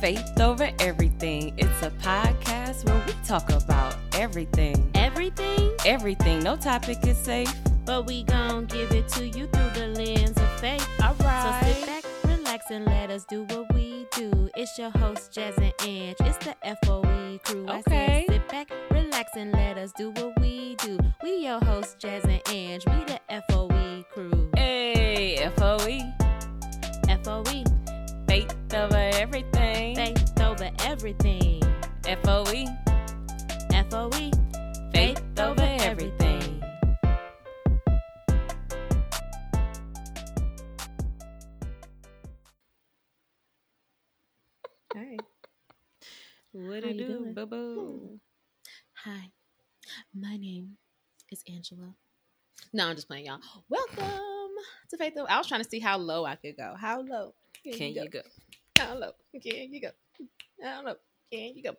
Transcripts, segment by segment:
Faith Over Everything. It's a podcast where we talk about everything. Everything, Everything. No topic is safe. but we gon' give it to you through the lens of faith. All right. So sit back, relax, and let us do what we do. It's your host, Jazz and Ange. It's the FOE crew. I Okay. sit back, relax, and let us do what we do. We your host, Jazz and Ange. We the FOE crew. Hey, FOE. FOE, Faith Over Everything. faith over everything. FOE. FOE, Faith Over Everything. Hey. What How it you do, doing? boo boo? Hi, my name is Angela. No, I'm just playing, y'all. Welcome to Faith. Over- I was trying to see how low I could go. How low Can you go? How low can you go? I don't know. Can you go?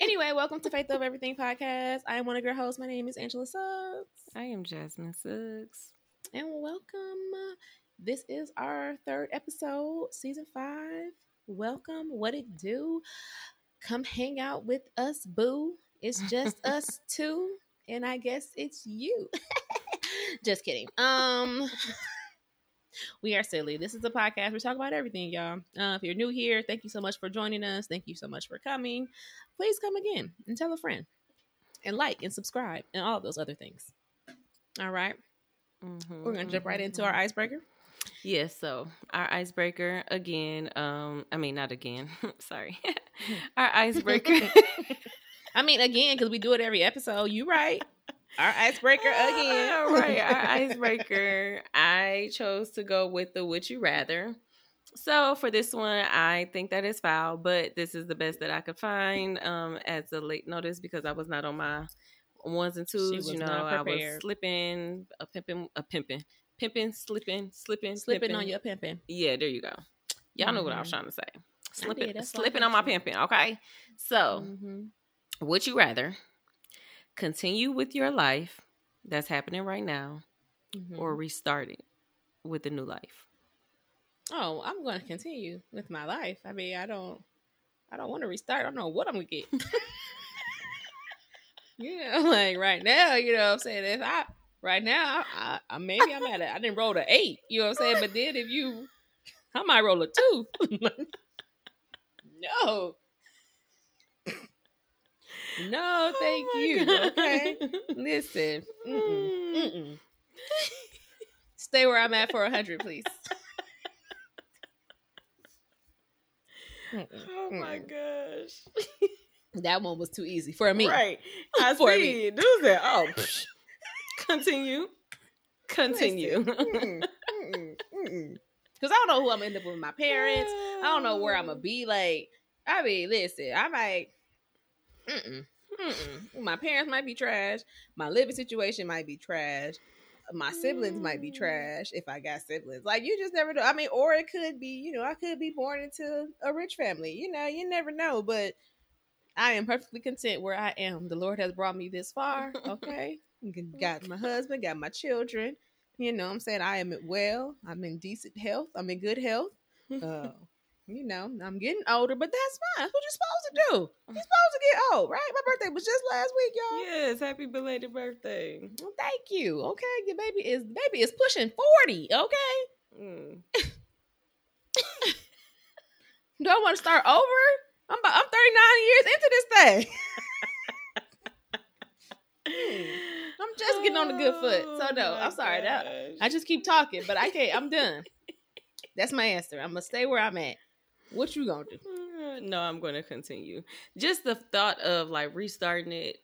Anyway, welcome to Faith Over Everything podcast. I am one of your hosts. My name is Angela Suggs, I am Jasmine Suggs. and welcome. This is our third episode, season five. Welcome. What it do? Come hang out with us, boo. It's just us two, and I guess it's you. just kidding. Um. We are silly. This is a podcast. We talk about everything, y'all. Uh, if you're new here, thank you so much for joining us. Thank you so much for coming. Please come again and tell a friend, and like and subscribe, and all of those other things. All right, Mhm, we're gonna jump right into mhm. our icebreaker. Yes, so our icebreaker again, um, I mean not again, sorry. our icebreaker. I mean, again, because we do it every episode. You right. Our icebreaker again. All right, our icebreaker. I chose to go with the would you rather. So for this one, I think that is foul, but this is the best that I could find um as a late notice because I was not on my ones and twos. You know, I was slipping, a pimping, a pimping, pimping, slipping, slipping, Slipping pimping. on your pimping. Yeah, there you go. Y'all know what I was Mhm. trying to say. Slipping, did, that's why I slipping on my pimping. Okay, so Mhm. would you rather continue with your life that's happening right now Mhm. or restart it with a new life? oh, I'm going to continue with my life. I mean, I don't, I don't want to restart. I don't know what I'm gonna get. you know, like right now, you know what I'm saying? If I right now, I, I maybe I'm at a I didn't roll a eight, you know what I'm saying? But then if you I might roll a two. no. No, oh thank Oh you. God. Okay. Listen. Mm-mm, mm-mm. Stay where I'm at for a hundred, please. Mm-mm, Oh my gosh. That one was too easy for me. Right. I For me. Do that. Oh, continue. Continue. Mm-mm, mm-mm, mm-mm. Cause I don't know who I'm gonna end up with my parents. I don't know where I'm gonna be. Like, I mean, listen, I might. Mm-mm, mm-mm. My parents might be trash. My living situation might be trash. My siblings might be Mm. trash if I got siblings. Like, you just never know. I mean, or it could be, you know, I could be born into a rich family. You know, you never know. But I am perfectly content where I am. The Lord has brought me this far. Okay, got my husband, got my children. You know, what I'm saying I am well. I'm in decent health. I'm in good health. Uh, you know, I'm getting older, but that's fine. That's what you're supposed to do. You're supposed to get old, right? My birthday was just last week, y'all. Yes, happy belated birthday. Well, thank you. Okay, your baby is baby is pushing forty. Okay, Mm. do I want to start over? I'm about, I'm 39 years into this thing. I'm just getting on the good foot. So no, Oh I'm sorry. That. I just keep talking, but I can't. I'm done. That's my answer. I'm gonna stay where I'm at. What you gonna do? No, I'm to continue. Just the thought of like restarting it,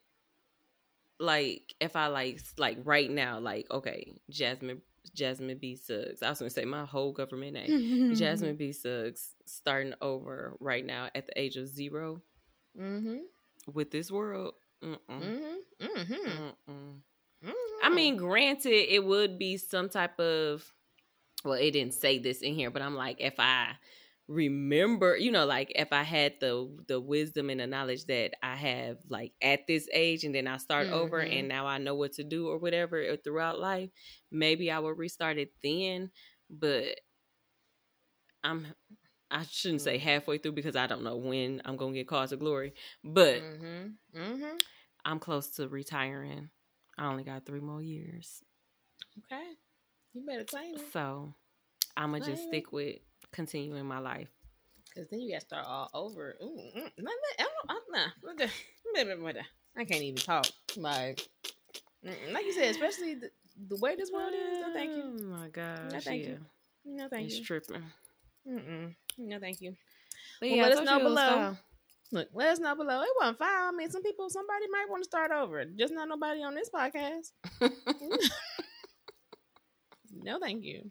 like if I like like right now, like okay, Jasmine Jasmine B Suggs. I was to say my whole government name, Jasmine B Suggs, starting over right now at the age of zero Mm-hmm. with this world. Mm-hmm. Mm-hmm. I mean, granted, it would be some type of. Well, it didn't say this in here, but I'm like, if I remember, you know, like if I had the the wisdom and the knowledge that I have, like at this age, and then I start over, Mhm. and now I know what to do or whatever or throughout life, maybe I will restart it then. But I'm I shouldn't say halfway through because I don't know when I'm gonna get called to glory, but Mm-hmm. Mm-hmm. I'm close to retiring. I only got three more years, Okay. You better claim it. so I'm gonna just stick with continuing my life. Cause then you gotta start all over. Ooh, mm, nah, nah, I nah, can't even talk. Like, mm, like you said, especially the, the way this world is. No, thank you. Oh my gosh, thank yeah, you. No, thank it's you. tripping. Mm-mm. No, thank you. Well, yeah, let us know you it was below. Look, let us know below. It wasn't fine. I mean, some people, somebody might want to start over. Just not nobody on this podcast. No, thank you.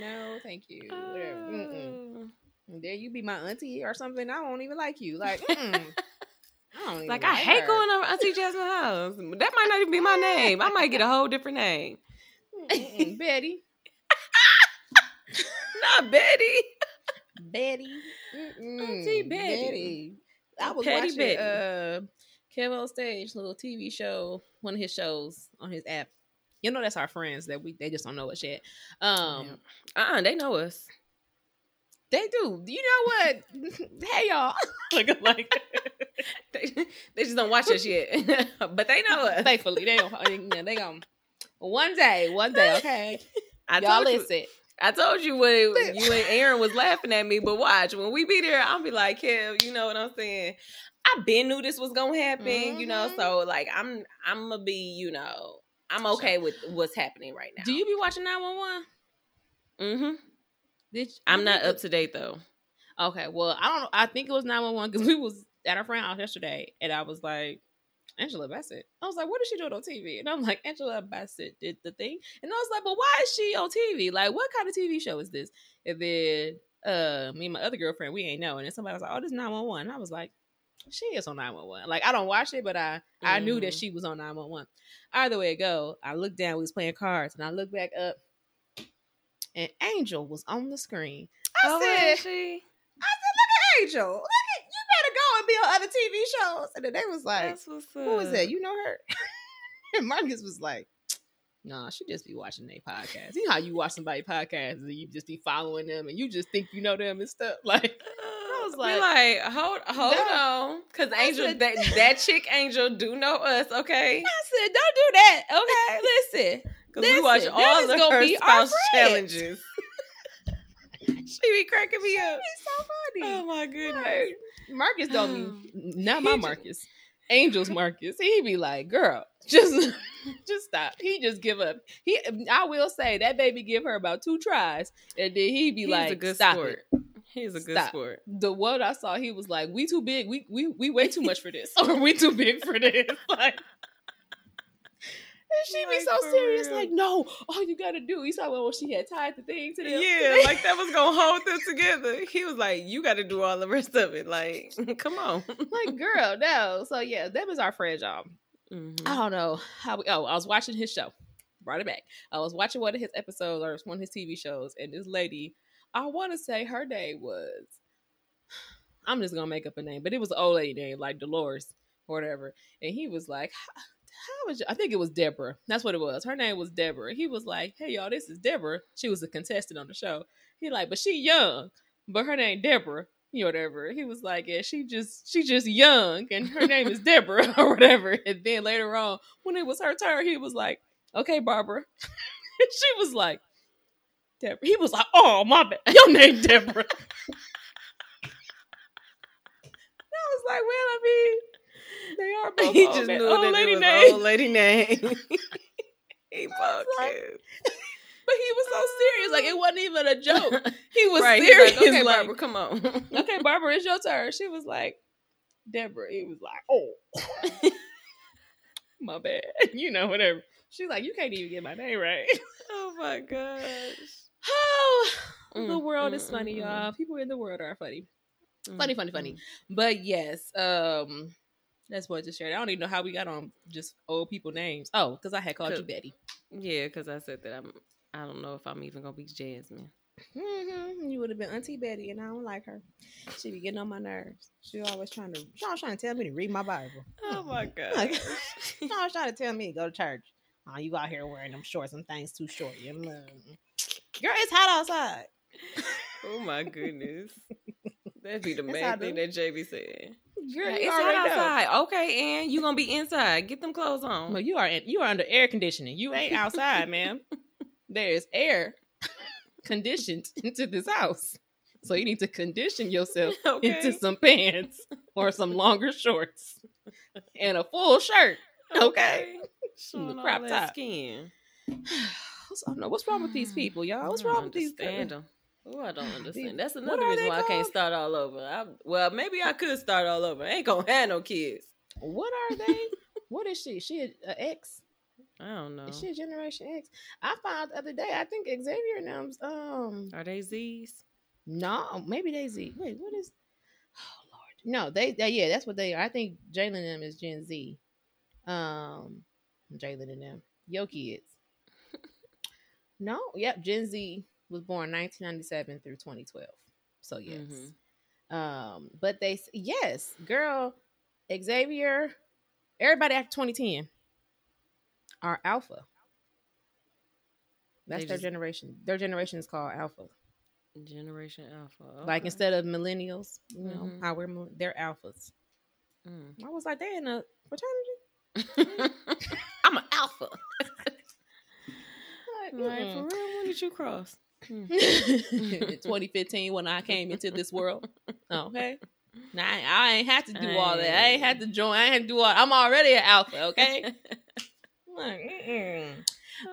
No, thank you. Oh. There you be my auntie or something. I won't even like you. Like. I don't even Like I hate her. going over Auntie Jasmine house. That might not even be my name. I might get a whole different name. Mm-mm. Betty. Not Betty. Betty. Mm-mm. Auntie Betty. I was Petty watching Betty. uh KevOnStage little TV show, one of his shows on his app. You know that's our friends that we they just don't know us yet. Um Uh uh they know us. they do. You know what? hey y'all. like like They, they just don't watch us yet. but they know us. faithfully. They don't they going one day, one day, okay. I y'all told you, listen. I told you when you and Aaron was laughing at me, but watch when we be there, I'll be like, Kev, you know what I'm saying? I been knew this was gonna happen, you know. Mhm. So like, I'm I'm gonna be, you know, I'm okay with what's happening right now. Do you be watching 911? Mm-hmm. Did you, I'm not up to date though. Okay, well, I don't. I think it was 911 because we was at our friend house yesterday, and I was like, Angela Bassett. I was like, what is she doing on TV? And I'm like, Angela Bassett did the thing. And I was like, but why is she on TV? Like, what kind of TV show is this? And then uh me and my other girlfriend, we ain't know. And then somebody was like, oh, this is 911. And I was like, she is on 911. Like, I don't watch it, but I I knew that Mhm. she was on 911. Either way it go, I looked down, we was playing cards, and I looked back up, and Angel was on the screen. I Oh, said, she? I said, look at Angel. Look at you better go and be on other TV shows. And then they was like, That's what's up. Who is that? You know her? and Marcus was like, Nah, she just be watching their podcast. You know how you watch somebody podcast and you just be following them and you just think you know them and stuff. Like I was like- like, hold, hold No. on, because Angel, said- that that chick Angel do know us, okay? I said, Don't do that. Okay, listen. Because we watch all of her be spouse challenges. she be cracking me up. It's so funny. Oh my goodness. Like, Marcus don't be um, not my Marcus. Angel's Marcus. He be like, girl, just just stop. He just give up. He I will say that baby give her about two tries. And then he be He's like, a good stop sport. it. He's a good Stop. sport. The one I saw, he was like, we too big. We we we way too much for this. or we too big for this. Like and she be so serious, real. like, no, all you gotta do. You saw when she had tied the thing to them. Yeah, like that was gonna hold them together. He was like, "You got to do all the rest of it." Like, come on. like, girl, no. So yeah, that was our friend, y'all. Mhm. I don't know how we. Oh, I was watching his show. Brought it back. I was watching one of his episodes or one of his TV shows, and this lady, I want to say her name was. I'm just gonna make up a name, but it was an old lady name like Dolores or whatever. And he was like, "How was? I think it was Deborah. That's what it was. Her name was Deborah. He was like, "Hey y'all, this is Deborah. She was a contestant on the show." He like, but she young, but her name Deborah. You whatever. He was like, yeah, she just she just young, and her name is Deborah or whatever. And then later on, when it was her turn, he was like, okay, Barbara. She was like, Deborah. He was like, oh my bad, your name Deborah. I was like, well, I mean, they are both he old just knew old that lady it was old lady name. he was like-. But he was so serious, like it wasn't even a joke. He was right. Serious. like, okay, like, Barbara, come on. okay, Barbara, it's your turn. She was like, Deborah. He was like, oh, my bad. You know, whatever. She's like, you can't even get my name right. oh my gosh. Oh, the Mm, world mm, is funny, mm, mm. y'all. People in the world are funny. Mm, Funny, funny, funny. But yes, um, that's what I just shared. I don't even know how we got on just old people names. Oh, because I had called you Betty. mm. Yeah, because I said that I'm. I don't know if I'm even gonna be Jasmine. hmm You would have been Auntie Betty, and I don't like her. She be getting on my nerves. She always trying to. She always trying to tell me to read my Bible. Oh my god. She always trying to tell me to go to church. Oh, you out here wearing them shorts and things too short. You know. Girl, it's hot outside. oh my goodness. That'd be the That's main thing that JB said. Girl, It's hot know. outside. Okay, and you gonna be inside. Get them clothes on. Well, you are in, you are under air conditioning. You ain't outside, ma'am. There is air conditioned into this house. So you need to condition yourself Okay. into some pants or some longer shorts and a full shirt. Okay. Showing all crop that top. skin. What's, I don't know, what's wrong with these people, y'all? What's wrong with these understand people? them. Oh, I don't understand. That's another reason why I can't start all over. I, well, maybe I could start all over. I ain't gonna have no kids. What are they? what is she? She an X? I don't know. Is she a Generation X? I found the other day. I think Xavier and them's um Are they Z's? no, maybe they Z. Wait, what is? Oh Lord, no, they, they yeah, that's what they are. I think Jalen and them is Gen Z. Um, Jalen and them, yo kids. No, yep, Gen Z was born 1997 through 2012. So yes. Mhm. Um, but they yes, girl, Xavier, everybody after 2010 are alpha. That's their generation. Their generation is called alpha. Generation Alpha. Like instead of millennials, you know, Mhm. how we're they're alphas. Mm. I was like, they in a fraternity. I'm an alpha. Like, Like, mm-mm. for real, when did you cross? Mm. in 2015 when I came into this world. Okay. Now I, I ain't had to do all that. I ain't had to join. I ain't had to do all. I'm already an alpha. Okay. Like, mm-mm.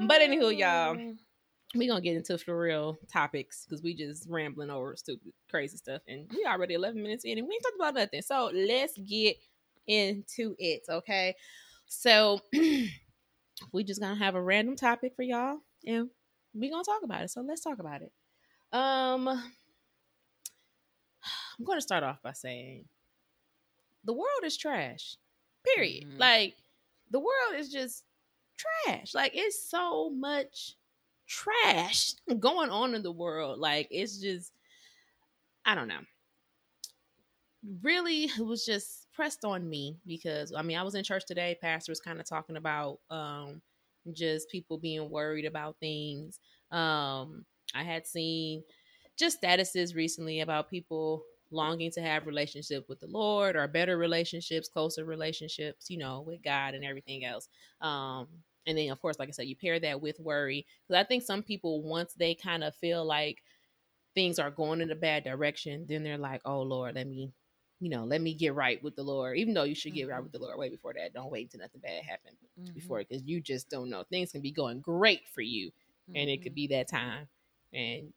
But anywho, y'all, we gonna get into for real topics because we just rambling over stupid, crazy stuff, and we already 11 minutes in, and we ain't talked about nothing. So let's get into it. Okay. So we just gonna have a random topic for y'all, and we're gonna talk about it. So let's talk about it. Um, I'm gonna start off by saying the world is trash. Period. Mhm. Like the world is just trash. Like it's so much trash going on in the world. Like it's just I don't know. Really, it was just pressed on me because I mean I was in church today. Pastor was kind of talking about um just people being worried about things. Um I had seen just statuses recently about people longing to have relationship with the Lord or better relationships, closer relationships, you know, with God and everything else. Um, and then of course, like I said, you pair that with worry. Because I think some people once they kind of feel like things are going in a bad direction, then they're like, Oh Lord, let me, you know, let me get right with the Lord. Even though you should get right Mhm. with the Lord way before that. Don't wait until nothing bad happens Mhm. before because you just don't know. Things can be going great for you and it could be that time and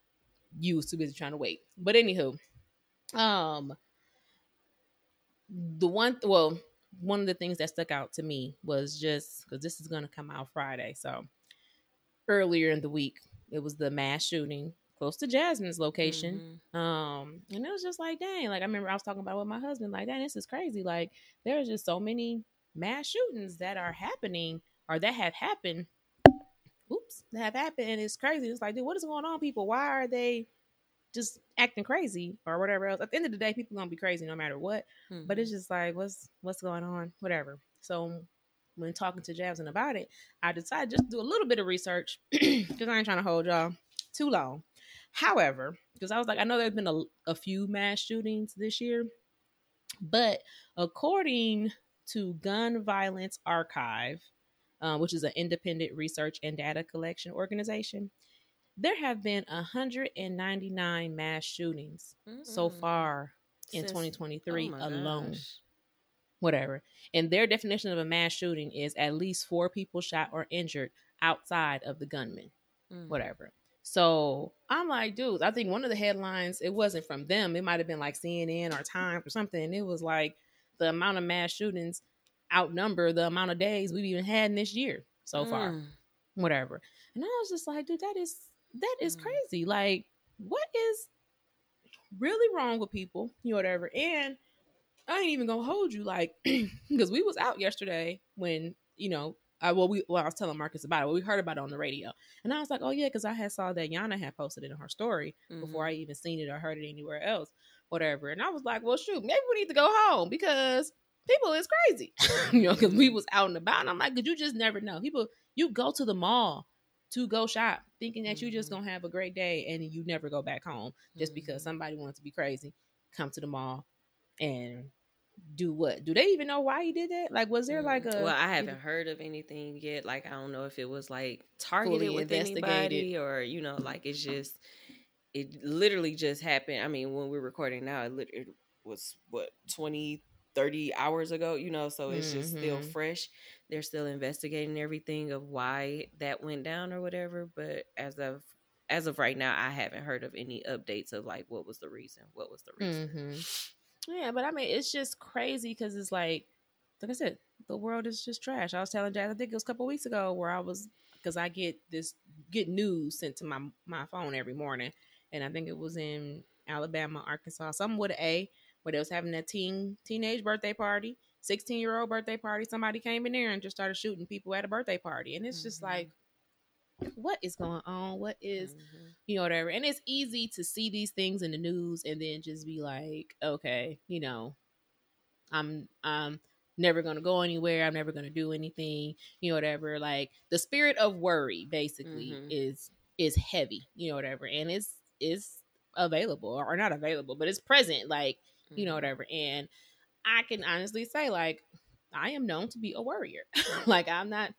you was too busy trying to wait but anywho um the one well one of the things that stuck out to me was just because this is going to come out friday so earlier in the week it was the mass shooting close to jasmine's location Mhm. um and it was just like dang like i remember i was talking about it with my husband like dang this is crazy like there's just so many mass shootings that are happening or that have happened. Oops that have happened and it's crazy it's like dude what is going on people? Why are they just acting crazy or whatever else? At the end of the day people are gonna be crazy no matter what but it's just like what's what's going on? Whatever. So when talking to jasmine about it i decided just to do a little bit of research because i ain't trying to hold y'all too long however because i was like i know there's been a, a few mass shootings this year but according to gun violence archive uh, which is an independent research and data collection organization there have been 199 mass shootings so Mm. far in Since- 2023 oh alone gosh. whatever. And their definition of a mass shooting is at least four people shot or injured outside of the gunman, Mm. whatever. So I'm like, dude, I think one of the headlines, it wasn't from them. It might have been like CNN or Time or something. It was like the amount of mass shootings outnumber the amount of days we've even had in this year so far, Mm. whatever. And I was just like, dude, that is that is Mm. crazy. Like, what is really wrong with people? You know, whatever. And I ain't even gonna hold you, like, because we was out yesterday when you know, I well, we well, I was telling Marcus about it. Well, we heard about it on the radio, and I was like, oh yeah, because I had saw that Yana had posted it in her story before Mhm. I even seen it or heard it anywhere else, whatever. And I was like, well, shoot, maybe we need to go home because people is crazy, you know, because we was out and about. And I'm like, cause you just never know. People, you go to the mall to go shop, thinking that you just Mhm. gonna have a great day and you never go back home just because Mhm. somebody wants to be crazy, come to the mall and do what? Do they even know why he did that? Like, was there like a? Mm, well i haven't heard of anything yet like i don't know if it was like targeted with anybody or you know like it's just it literally just happened i mean when we're recording now it, lit- it was what 20 30 hours ago you know so it's just still Mhm. fresh they're still investigating everything of why that went down or whatever but as of as of right now i haven't heard of any updates of like what was the reason what was the reason Mhm. Yeah, but I mean, it's just crazy because it's like, like I said, the world is just trash. I was telling Jazz, I think it was a couple weeks ago, where I was because I get this get news sent to my my phone every morning, and I think it was in Alabama, Arkansas, something with an A, where they was having a teen teenage birthday party, sixteen year old birthday party. Somebody came in there and just started shooting people at a birthday party, and it's just Mhm. like, what is going on? What is Mhm. you know whatever and it's easy to see these things in the news and then just be like okay you know i'm i'm never gonna go anywhere i'm never gonna do anything you know whatever like the spirit of worry basically Mhm. is is heavy you know whatever and it's is available or not available but it's present like you know Mhm. whatever and i can honestly say like i am known to be a worrier like i'm not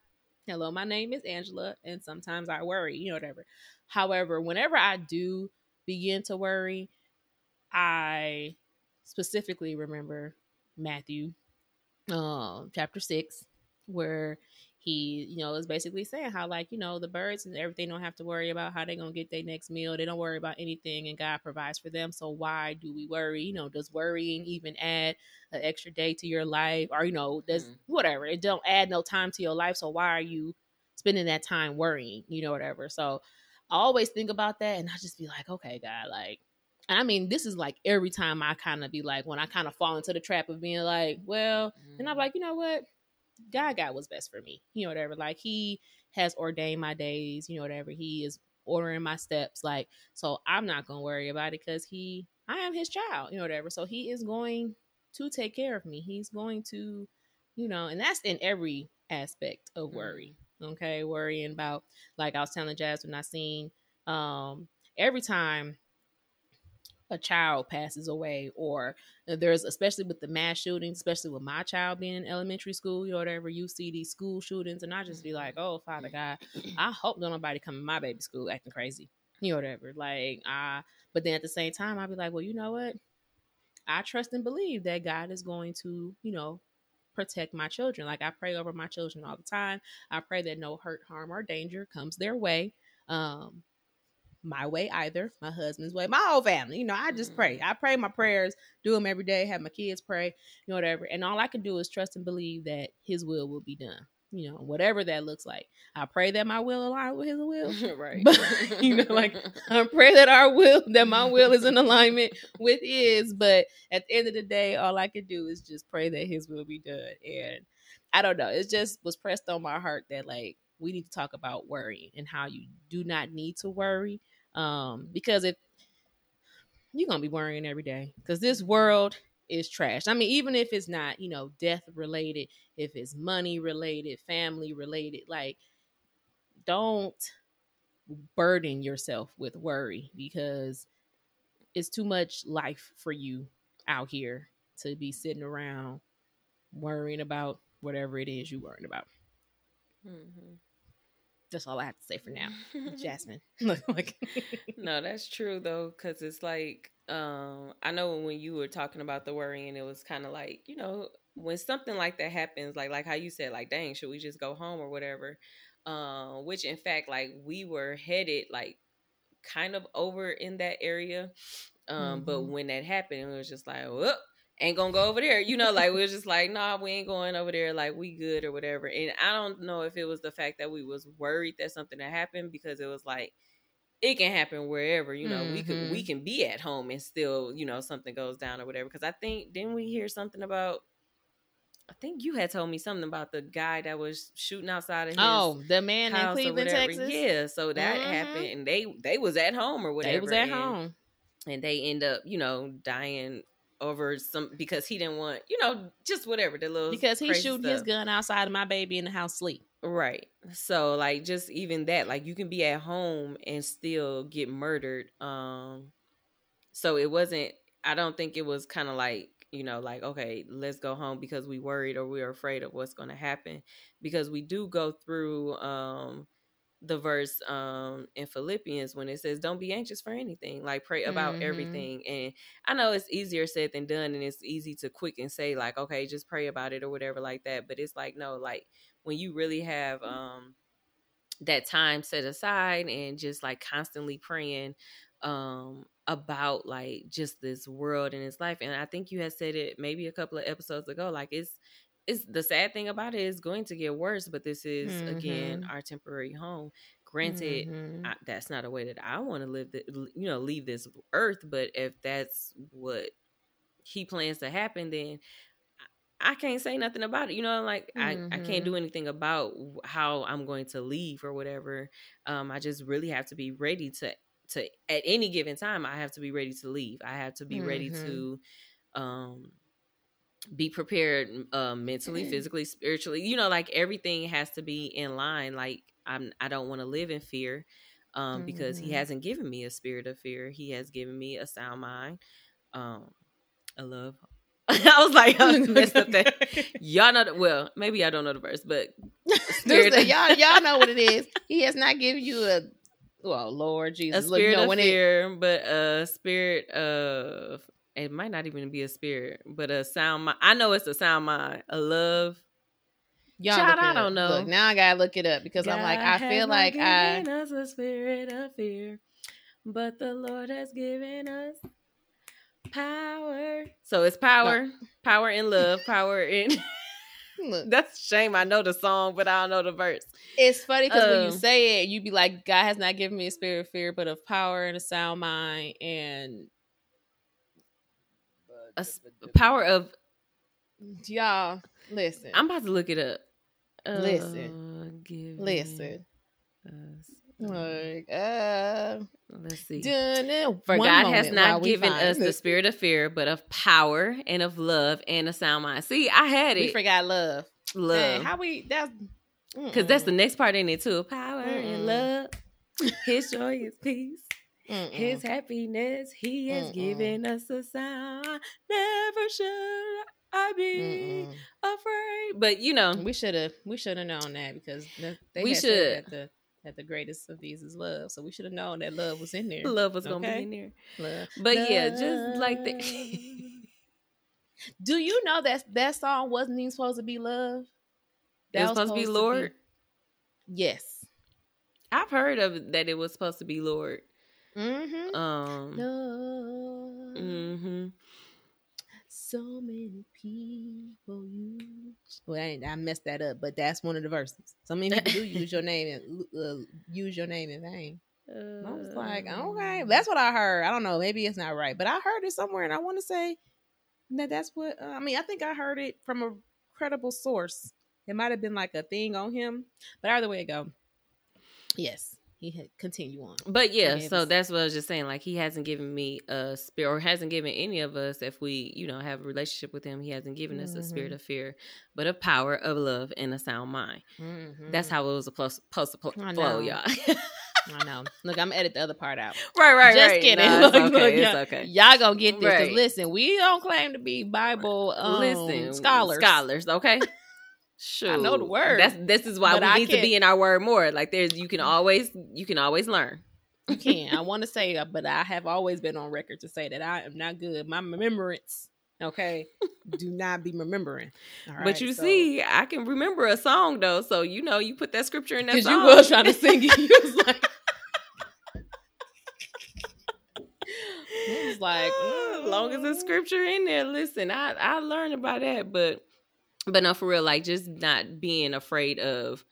hello my name is angela and sometimes i worry you know whatever. However whenever i do begin to worry i specifically remember matthew um chapter 6 where he you know is basically saying how like you know the birds and everything don't have to worry about how they're gonna get their next meal. They don't worry about anything and god provides for them. So why do we worry? You know does worrying even add an extra day to your life? Or you know does Mhm. whatever it don't add no time to your life. So why are you spending that time worrying? You know whatever. So i always think about that and i just be like okay god like and i mean this is like every time i kind of be like when i kind of fall into the trap of being like well and I'm Mhm. like, you know what? God got what's best for me. You know, whatever. Like he has ordained my days, you know, whatever. He is ordering my steps. Like, so I'm not gonna worry about it because he I am his child, you know, whatever. So he is going to take care of me. He's going to, you know, and that's in every aspect of worry. Okay. Worrying about like I was telling Jazz when I seen um every time a child passes away or there's especially with the mass shootings especially with my child being in elementary school you know whatever you see these school shootings and i just be like oh father god i hope nobody come in my baby school acting crazy you know whatever like i but then at the same time i'll be like well you know what? I trust and believe that god is going to you know protect my children like i pray over my children all the time. I pray that no hurt harm or danger comes their way. Um my way either, my husband's way, my whole family. You know, I just pray. Mm-hmm. I pray my prayers, do them every day, have my kids pray, you know, whatever. And all I can do is trust and believe that his will will be done. You know, whatever that looks like. I pray that my will align with his will. right. But, you know, like, I pray that our will, that my will is in alignment with his. But at the end of the day, all I can do is just pray that his will be done. And I don't know. It just was pressed on my heart that like we need to talk about worrying and how you do not need to worry. Um, because if you're gonna be worrying every day, because this world is trash. I mean, even if it's not, you know, death related, if it's money related, family related, like don't burden yourself with worry because it's too much life for you out here to be sitting around worrying about whatever it is you're worrying about. Mhm. That's all I have to say for now. Jasmine. like no, that's true though, because it's like um, I know when you were talking about the worrying, it was kind of like you know when something like that happens, like like how you said, like dang, should we just go home or whatever? Um, which in fact, like we were headed like kind of over in that area, um, but Mhm. when that happened, it was just like, whoop. Ain't gonna go over there, you know. Like we was just like, nah, we ain't going over there. Like we good or whatever. And I don't know if it was the fact that we was worried that something had happened because it was like it can happen wherever you know we could we Mhm. can be at home and still you know something goes down or whatever because i think didn't we hear something about i think you had told me something about the guy that was shooting outside of his Oh, the man in Cleveland. Texas. yeah so that Mhm. happened and they they was at home or whatever They was at and, home. and they end up you know dying over some because he didn't want you know just whatever the little Because he shooting his gun outside of my baby in the house sleep. Right. So like just even that, like you can be at home and still get murdered. Um so it wasn't I don't think it was kind of like, you know, like okay, let's go home because we worried or we're afraid of what's going to happen because we do go through um the verse um in Philippians when it says don't be anxious for anything like pray about mm-hmm. everything and I know it's easier said than done and it's easy to quick and say like okay just pray about it or whatever like that but it's like no like when you really have um that time set aside and just like constantly praying um about like just this world and its life and i think you had said it maybe a couple of episodes ago like it's it's the sad thing about it is going to get worse but this is mm-hmm. again our temporary home granted mm-hmm. I, that's not a way that i want to live the, you know leave this earth but if that's what he plans to happen then I can't say nothing about it. You know, like mm-hmm. I, I can't do mm-hmm. anything about how I'm going to leave or whatever. Um, I just really have to be ready to to at any given time. I have to be ready to leave. I have to be mm-hmm. ready to um be prepared um mentally, mm-hmm. physically, spiritually. You know, like everything has to be in line. Like I'm I don't want to live in fear um because he mm-hmm. hasn't given me a spirit of fear. He has given me a sound mind. Um a love I was like, I messed up that. Y'all know, the, well, maybe I don't know the verse, but spirit y'all, y'all know what it is. He has not given you a, well, Lord Jesus, a spirit Look, you know, of fear, it, but a spirit of. It might not even be a spirit, but a sound mind. I know it's a sound mind, a love. Y'all Child, I don't know. Look, now I gotta look it up because God I'm like, I feel like I. us a spirit of fear, but the Lord has given us Power. So it's power, no. power in love, power in. That's a shame. I know the song, but I don't know the verse. It's funny because um, when you um, say it, you be like, God has not given me a spirit of fear, but of power and a sound mind and a power of. Y'all, listen. I'm about to look it up. Listen. Uh, listen. Like, uh, let's see. For God has not given us the spirit of fear, but of power and of love and a sound mind. See, I had it. We forgot love. Love. Hey, how we? That's because that's the next part in it too. Power Mm-mm. and love. His joy is peace. Mm-mm. His happiness. He has Mm-mm. given us a sound. Never should I be afraid. But you know, we should have. We should have known that because they we should. The, that the greatest of these is love. So we should have known that love was in there. Love was gonna be in there. Love. But love. yeah, just like that. Do you know that that song wasn't even supposed to be love? That it was, supposed, supposed to be Lord. Be... Yes, I've heard of that. It was supposed to be Lord. Mm-hmm. Um. Lord. Mm-hmm so many people use. Well, I, I, messed that up, but that's one of the verses. So many people do use your name and uh, use your name in vain. Uh, I was like, okay, that's what I heard. I don't know, maybe it's not right, but I heard it somewhere, and I want to say that that's what. Uh, I mean, I think I heard it from a credible source. It might have been like a thing on him, but either way it go, yes, he had continue on. But yeah, so that's what I was just saying. Like he hasn't given me a spirit, or hasn't given any of us, if we you know have a relationship with him, he hasn't given mm-hmm. us a spirit mm-hmm. of fear, but a power of love and a sound mind. Mm-hmm. That's how it was supposed to pl- flow, y'all. I know. Look, I'm gonna edit the other part out. Right, right, Just right. kidding. No, look, okay, look, y'all, okay. Y'all gonna get this. Right. Listen, we don't claim to be Bible um, listen scholars. Scholars, okay. Sure. I know the word. That's this is why we I need to be in our word more. Like there's you can always you can always learn. You can. I want to say, uh, but I have always been on record to say that I am not good. My remembrance, okay, do not be remembering. but you so. see, I can remember a song though, so you know, you put that scripture in that Because you was trying to sing it. You was like. was like, as long as the scripture in there, listen, I I learned about that, but but no, for real, like just not being afraid of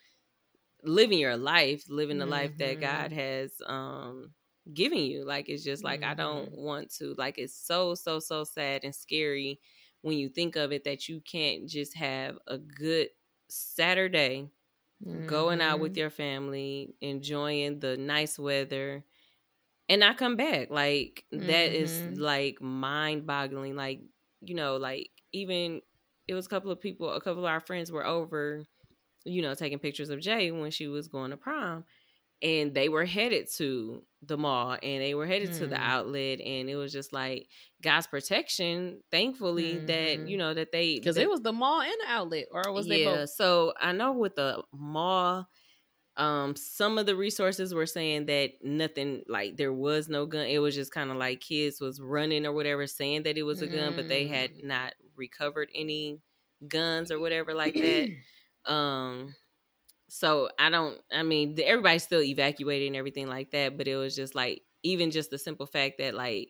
living your life, living the mm-hmm. life that God mm-hmm. has um given you. Like it's just like mm-hmm. I don't mm-hmm. want to. Like it's so so so sad and scary when you think of it that you can't just have a good Saturday mm-hmm. going out with mm-hmm. your family, enjoying the nice weather and not come back. Like that is like mind-boggling. Like you know, like even it was a couple of people, a couple of our friends were over you know, taking pictures of Jay when she was going to prom. And they were headed to the mall and they were headed mm. to the mm. outlet. And it was just like God's protection, thankfully, mm-hmm. that, you know, that they. Because it was the mall and the outlet, or was yeah, they both? So I know with the mall, um, some of the resources were saying that nothing like there was no gun. It was just kind of like kids was running or whatever, saying that it was a gun, but they had mm. not recovered any guns or whatever like that. Um, so I don't. I mean, everybody's still evacuated and everything like that, but it was just like even just the simple fact that like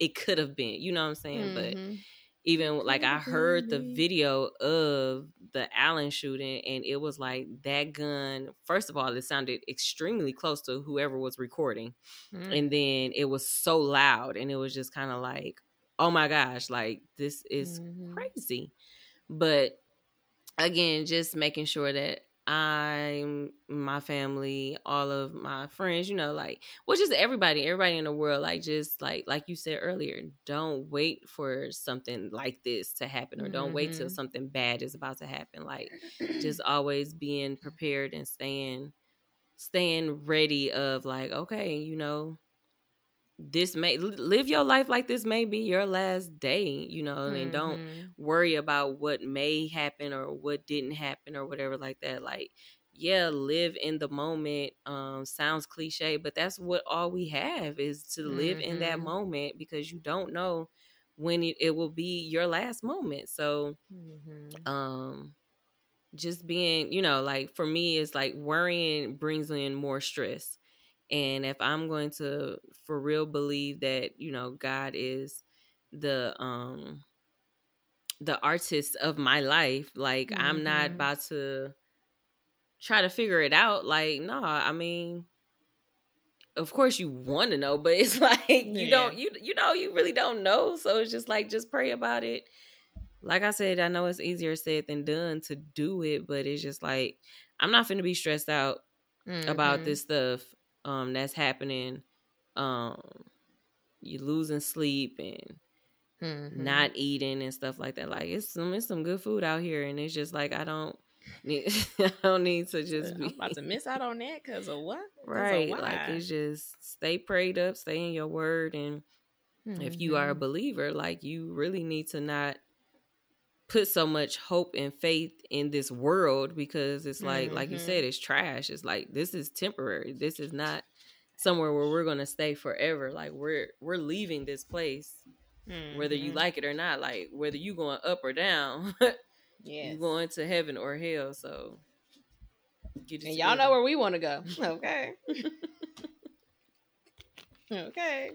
it could have been. You know what I'm saying? Mm-hmm. But even like I heard the video of the Allen shooting, and it was like that gun. First of all, it sounded extremely close to whoever was recording, mm-hmm. and then it was so loud, and it was just kind of like, oh my gosh, like this is mm-hmm. crazy. But again, just making sure that I'm my family, all of my friends, you know, like well just everybody, everybody in the world, like just like like you said earlier, don't wait for something like this to happen or don't mm-hmm. wait till mm-hmm. something bad is about to happen. Like just always being prepared and staying staying ready of like, okay, you know, this may live your life like this may be your last day, you know, mm-hmm. and don't mm-hmm. worry about what may happen or what didn't happen or whatever like that. Like, yeah, live in the moment. Um, sounds cliche, but that's what all we have is to live mm-hmm. in that mm-hmm. moment because you don't know when it, it will be your last moment. So, mm-hmm. um, just being, you know, like for me, it's like worrying brings in more stress and if I'm going to for real believe that, you know, God is the um the artist of my life, like mm-hmm. I'm not mm-hmm. about to try to figure it out. Like, no, I mean, of course you want to know, but it's like you yeah. don't you you know you really don't know. So it's just like just pray about it. Like I said, I know it's easier said than done to do it, but it's just like I'm not going to be stressed out mm-hmm. about this stuff um that's happening um you losing sleep and mm-hmm. not eating and stuff like that like it's some it's some good food out here and it's just like i don't need, i don't need to just be I'm about to miss out on that because of what right of like it's just stay prayed up stay in your word and mm-hmm. if you are a believer like you really need to not put so much hope and faith in this world because it's like mm-hmm. like you mm-hmm. said it's trash it's like this is temporary this is not somewhere where we're going to stay forever like we're we're leaving this place mm-hmm. whether you mm-hmm. like it or not like whether you going up or down yeah you going to heaven or hell so and y'all know where we want to go okay okay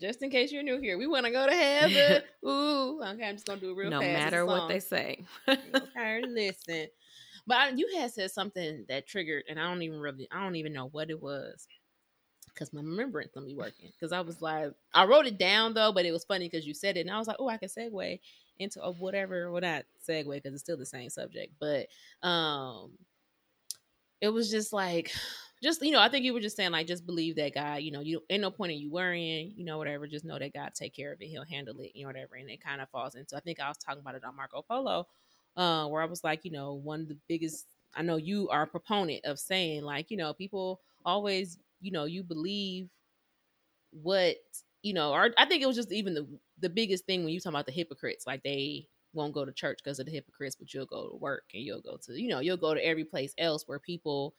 just in case you're new here, we want to go to heaven. Ooh, okay, I'm just gonna do it real no fast. No matter what they say. okay, listen. But I, you had said something that triggered, and I don't even really, I don't even know what it was, because my remembrance don't be working. Because I was like, I wrote it down though, but it was funny because you said it, and I was like, oh, I can segue into a whatever, well not segue because it's still the same subject, but um, it was just like just you know, I think you were just saying like just believe that God, you know, you ain't no point in you worrying, you know, whatever. Just know that God take care of it. He'll handle it, you know, whatever. And it kind of falls into. I think I was talking about it on Marco Polo, uh, where I was like, you know, one of the biggest. I know you are a proponent of saying like, you know, people always, you know, you believe what you know, or I think it was just even the the biggest thing when you talk about the hypocrites, like they won't go to church because of the hypocrites, but you'll go to work and you'll go to, you know, you'll go to every place else where people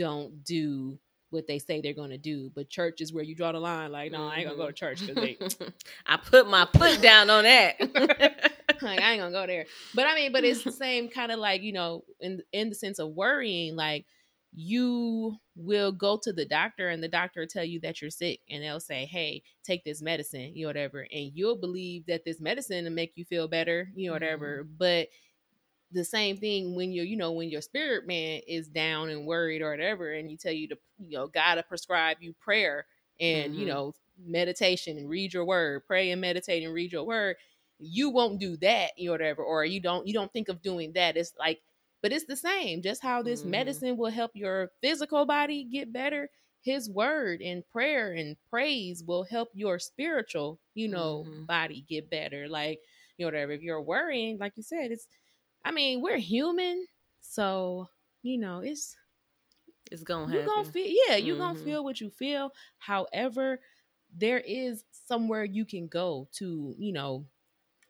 don't do what they say they're going to do. But church is where you draw the line. Like, no, I ain't gonna go to church because they. I put my foot down on that. like, I ain't gonna go there. But I mean, but it's the same kind of like you know, in in the sense of worrying, like you will go to the doctor and the doctor will tell you that you're sick and they'll say hey take this medicine you know whatever and you'll believe that this medicine will make you feel better you know whatever mm-hmm. but the same thing when you're, you know, when your spirit man is down and worried or whatever, and you tell you to, you know, God to prescribe you prayer and, mm-hmm. you know, meditation and read your word, pray and meditate and read your word. You won't do that, you know, whatever, or you don't, you don't think of doing that. It's like, but it's the same. Just how this mm-hmm. medicine will help your physical body get better. His word and prayer and praise will help your spiritual, you know, mm-hmm. body get better. Like, you know, whatever. If you're worrying, like you said, it's I mean, we're human. So, you know, it's it's gonna you happen. gonna feel yeah, you gonna Mhm. feel what you feel. However, there is somewhere you can go to, you know,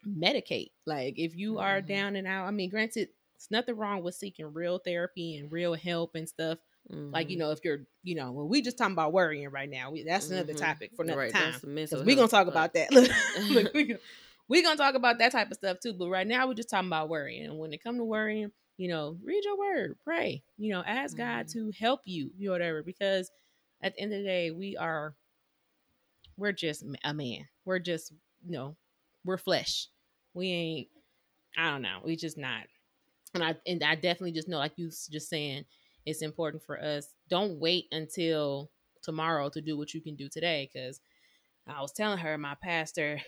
medicate. Like if you are Mhm. down and out, I mean, granted, it's nothing wrong with seeking real therapy and real help and stuff. Like, you Mhm. know, if you're, you know, when we just talking about worrying right now, we, that's another Mhm. topic for another Right, time. that's mental Because we're gonna talk about that. Look, look, we gonna, talk about that type of stuff too. But right now we're just talking about worrying. And when it come to worrying, you know, read your word, pray, you know, ask God Mhm. to help you, you know, whatever. Because at the end of the day, we are we're just a man. We're just, you know, we're flesh. We ain't I don't know. We just not. And I and I definitely just know, like you just saying, it's important for us. Don't wait until tomorrow to do what you can do today. Because I was telling her, my pastor,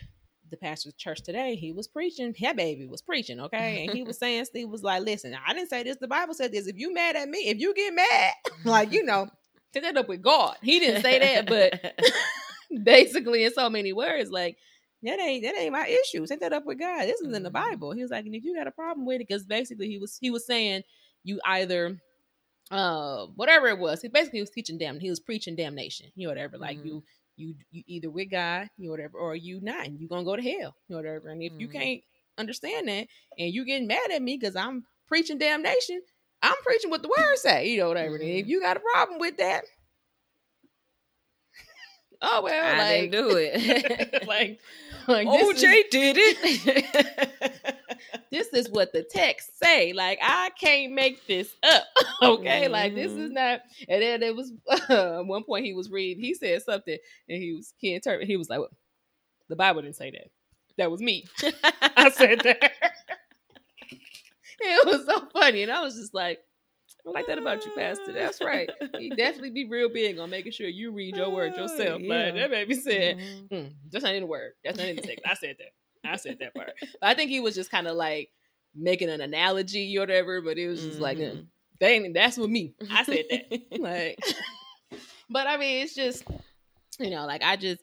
the pastor's church today, he was preaching. Yeah, baby was preaching. Okay, and he was saying, Steve was like, "Listen, I didn't say this. The Bible said this. If you mad at me, if you get mad, like you know, take that up with God. He didn't say that, but basically in so many words, like that ain't that ain't my issue. Take that up with God. This is in the Mhm. Bible. He was like, and if you got a problem with it, because basically he was he was saying you either uh whatever it was. He basically was teaching damn he was preaching damnation. You know, whatever. Like Mhm. you you you either with God, you know, whatever, or you not, and you gonna go to hell. You know, whatever. And if you Mhm. can't understand that and you getting mad at me because I'm preaching damnation, I'm preaching what the word say, you know, whatever. And if you got a problem with that, oh well, I like didn't do it. like, like this is- OJ did it. this is what the text say. Like I can't make this up. okay, like this is Mhm. not. And then it was at one point he was reading. He said something, and he was he interpreted. He was like, well, "The Bible didn't say that. That was me. I said that." it was so funny, and I was just like. I like that about you, Pastor. That's right. He definitely be real big on making sure you read your word yourself. yeah. But that baby said. Mm, that's not in the word. That's not in the text. I said that. I said that part. But I think he was just kind of like making an analogy or whatever. But it was just like, Mhm. uh, they ain't, that's with me. I said that. like, but I mean, it's just, you know, like I just,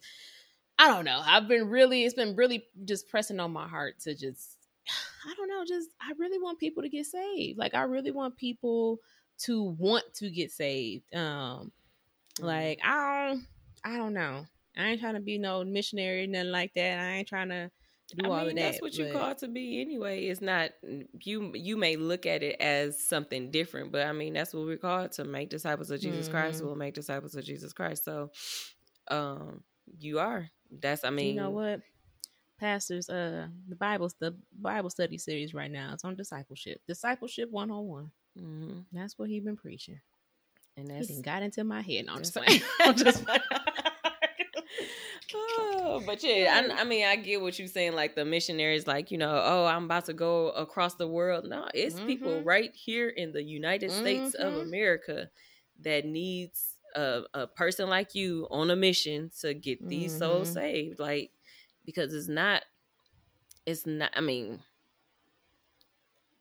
I don't know. I've been really, it's been really just pressing on my heart to just, I don't know, just, I really want people to get saved. Like, I really want people to want to get saved. Um, like I don't, I don't know. I ain't trying to be no missionary, or nothing like that. I ain't trying to do I all mean, of that. that's what you but- call to be anyway. It's not you. You may look at it as something different, but I mean, that's what we're called to make disciples of Jesus Christ. Mhm. We'll make disciples of Jesus Christ. So, um, you are. That's. I mean, you know what, pastors? Uh, the Bible's the Bible study series right now. It's on discipleship. Discipleship one on one. That's what he been preaching. and He that's done got into my head. No, I'm just playing. I'm just oh, but yeah, I, I mean, I get what you're saying. Like the missionaries, like you know, oh, I'm about to go across the world. No, it's people Mhm. right here in the United States of Mhm. America that needs a, a person like you on a mission to get these souls Mhm. saved. Like because it's not, it's not. I mean.